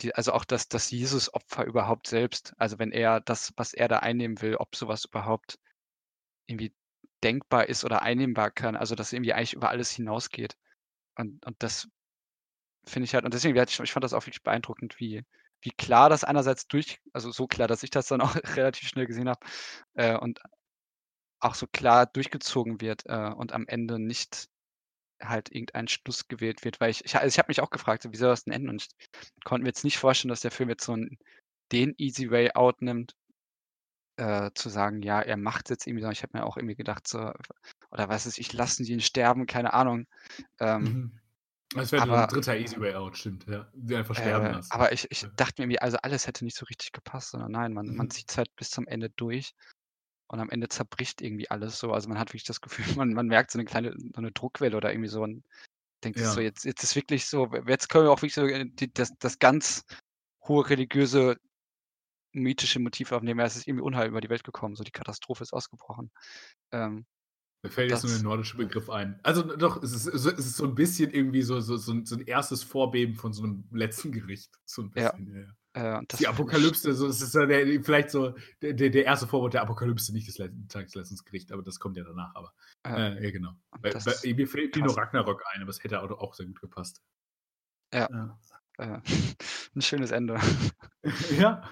die, also auch das, das Jesus-Opfer überhaupt selbst, also wenn er das, was er da einnehmen will, ob sowas überhaupt irgendwie denkbar ist oder einnehmbar kann, also dass irgendwie eigentlich über alles hinausgeht. Und, und das finde ich halt, und deswegen, ich, ich fand das auch wirklich beeindruckend, wie, wie klar das einerseits durch, also so klar, dass ich das dann auch relativ schnell gesehen habe äh, und auch so klar durchgezogen wird äh, und am Ende nicht halt irgendein Schluss gewählt wird, weil ich, ich, also ich habe mich auch gefragt, wie soll das denn enden? Und ich konnte mir jetzt nicht vorstellen, dass der Film jetzt so einen, den Easy Way Out nimmt, äh, zu sagen, ja, er macht jetzt irgendwie, sondern ich habe mir auch irgendwie gedacht, so, oder was ist, ich lasse ihn sterben, keine Ahnung. Ähm, Mhm. Das wäre aber- ein dritter Easy Way Out, stimmt, ja. Die einfach sterben äh, lassen. aber ich, ich dachte mir irgendwie, also alles hätte nicht so richtig gepasst, sondern nein, man, man Mhm. zieht es halt bis zum Ende durch und am Ende zerbricht irgendwie alles so. Also man hat wirklich das Gefühl, man, man merkt so eine kleine, so eine Druckwelle oder irgendwie so und denkt Ja. so, jetzt, jetzt ist wirklich so, jetzt können wir auch wirklich so äh, die, das, das ganz hohe religiöse, mythische Motiv aufnehmen. Es ist irgendwie Unheil über die Welt gekommen, so die Katastrophe ist ausgebrochen. Ähm, Mir fällt jetzt nur der nordische Begriff ein. Also doch, es ist, so- es ist so ein bisschen irgendwie so, so, so, ein, so ein erstes Vorbeben von so einem letzten Gericht. So ein bisschen, ja. ja. Äh, das Die Apokalypse, so, es ist ja der, vielleicht so der, der, erste Vorwort der Apokalypse, nicht des letzten Tagesletzungsgericht, aber das kommt ja danach. Aber äh, äh, ja, genau. Bei, das- bei, mir fällt nur. Ragnarok ein, aber es hätte auch, auch sehr gut gepasst. Ja. Ja. äh, ein schönes Ende. ja.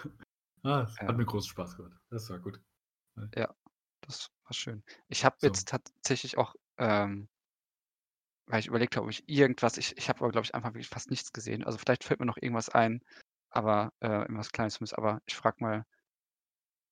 Ah, Ja. hat mir großen Spaß gemacht. Das war gut. Das war schön. Ich habe So. jetzt tatsächlich auch, ähm, weil ich überlegt habe, ob ich irgendwas, ich, ich habe aber, glaube ich, einfach wirklich fast nichts gesehen. Also vielleicht fällt mir noch irgendwas ein, aber äh, irgendwas Kleines zumindest. Aber ich frage mal,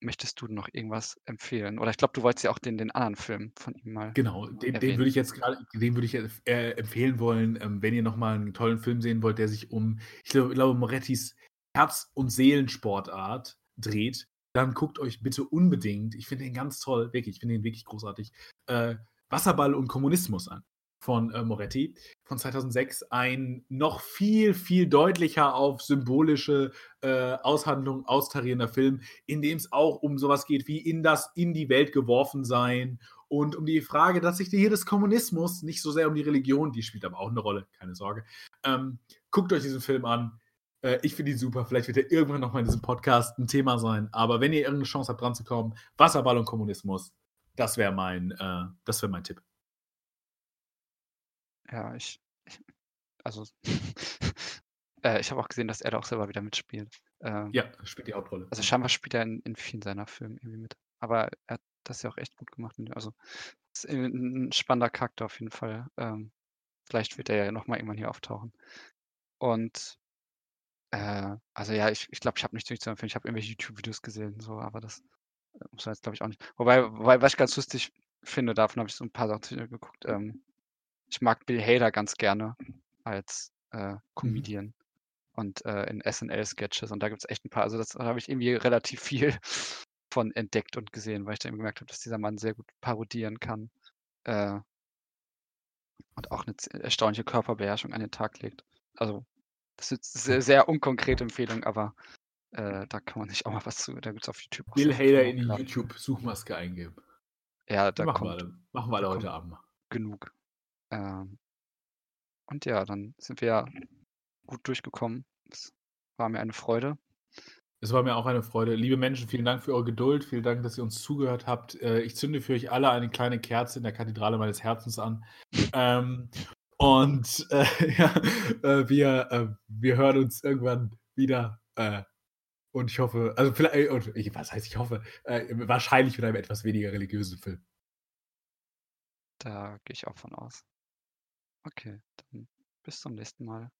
möchtest du noch irgendwas empfehlen? Oder ich glaube, du wolltest ja auch den, den anderen Film von ihm mal. Genau, den, den würde ich jetzt gerade, den würde ich äh, empfehlen wollen, ähm, wenn ihr nochmal einen tollen Film sehen wollt, der sich um, ich glaube, glaube Morettis Herz- und Seelensportart dreht, dann guckt euch bitte unbedingt, ich finde den ganz toll, wirklich, ich finde den wirklich großartig, äh, Wasserball und Kommunismus an von äh, Moretti von 2006. Ein noch viel, viel deutlicher auf symbolische äh, Aushandlung austarierender Film, in dem es auch um sowas geht wie in das, in die Welt geworfen sein und um die Frage, dass sich hier des Kommunismus, nicht so sehr um die Religion, die spielt aber auch eine Rolle, keine Sorge. Ähm, guckt euch diesen Film an. Äh, ich finde ihn super. Vielleicht wird er irgendwann nochmal in diesem Podcast ein Thema sein. Aber wenn ihr irgendeine Chance habt, dran zu kommen, Wasserball und Kommunismus, das wäre mein, äh, das wäre mein Tipp. Ja, ich, ich also, äh, ich habe auch gesehen, dass er da auch selber wieder mitspielt. Ähm, Ja, spielt die Hauptrolle. Also scheinbar spielt er in, in vielen seiner Filme irgendwie mit. Aber er hat das ja auch echt gut gemacht. Also ist ein, spannender Charakter auf jeden Fall. Ähm, vielleicht wird er ja nochmal irgendwann hier auftauchen. Und äh, also ja, ich, ich glaube, ich habe nichts zu empfehlen. Ich habe irgendwelche YouTube-Videos gesehen, so, aber das äh, muss man jetzt, glaube ich, auch nicht. Wobei, wobei, was ich ganz lustig finde, davon habe ich so ein paar Sachen geguckt. Ähm, ich mag Bill Hader ganz gerne als äh, Comedian und äh, in SNL-Sketches. Und da gibt es echt ein paar. Also das habe ich irgendwie relativ viel von entdeckt und gesehen, weil ich dann gemerkt habe, dass dieser Mann sehr gut parodieren kann. Äh, und auch eine z- erstaunliche Körperbeherrschung an den Tag legt. Also, das ist sehr, sehr unkonkrete Empfehlung, aber äh, da kann man sich auch mal was zu. Da gibt es auf YouTube Bill Hader in die. YouTube-Suchmaske eingeben. Ja, da machen, wir kommt alle, machen wir alle heute Abend genug. Ähm, und ja, dann sind wir ja gut durchgekommen. Es war mir eine Freude. Es war mir auch eine Freude. Liebe Menschen, vielen Dank für eure Geduld. Vielen Dank, dass ihr uns zugehört habt. Äh, Ich zünde für euch alle eine kleine Kerze in der Kathedrale meines Herzens an. ähm, und äh, ja, äh, wir, äh, wir hören uns irgendwann wieder. Äh, und ich hoffe, also vielleicht, äh, und ich, was heißt ich hoffe, wahrscheinlich mit einem etwas weniger religiösen Film. Da gehe ich auch von aus. Okay, dann bis zum nächsten Mal.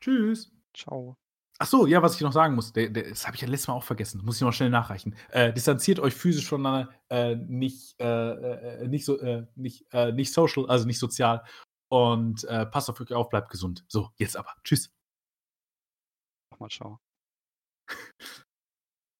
Tschüss. Ciao. Ach so, ja, was ich noch sagen muss, der, der, das habe ich ja letztes Mal auch vergessen, das muss ich noch schnell nachreichen. Äh, distanziert euch physisch voneinander, äh, nicht, äh, äh, nicht, so, äh, nicht, äh, nicht social, also nicht sozial. Und passt auf euch auf, bleibt gesund. So, jetzt aber. Tschüss. Nochmal ciao.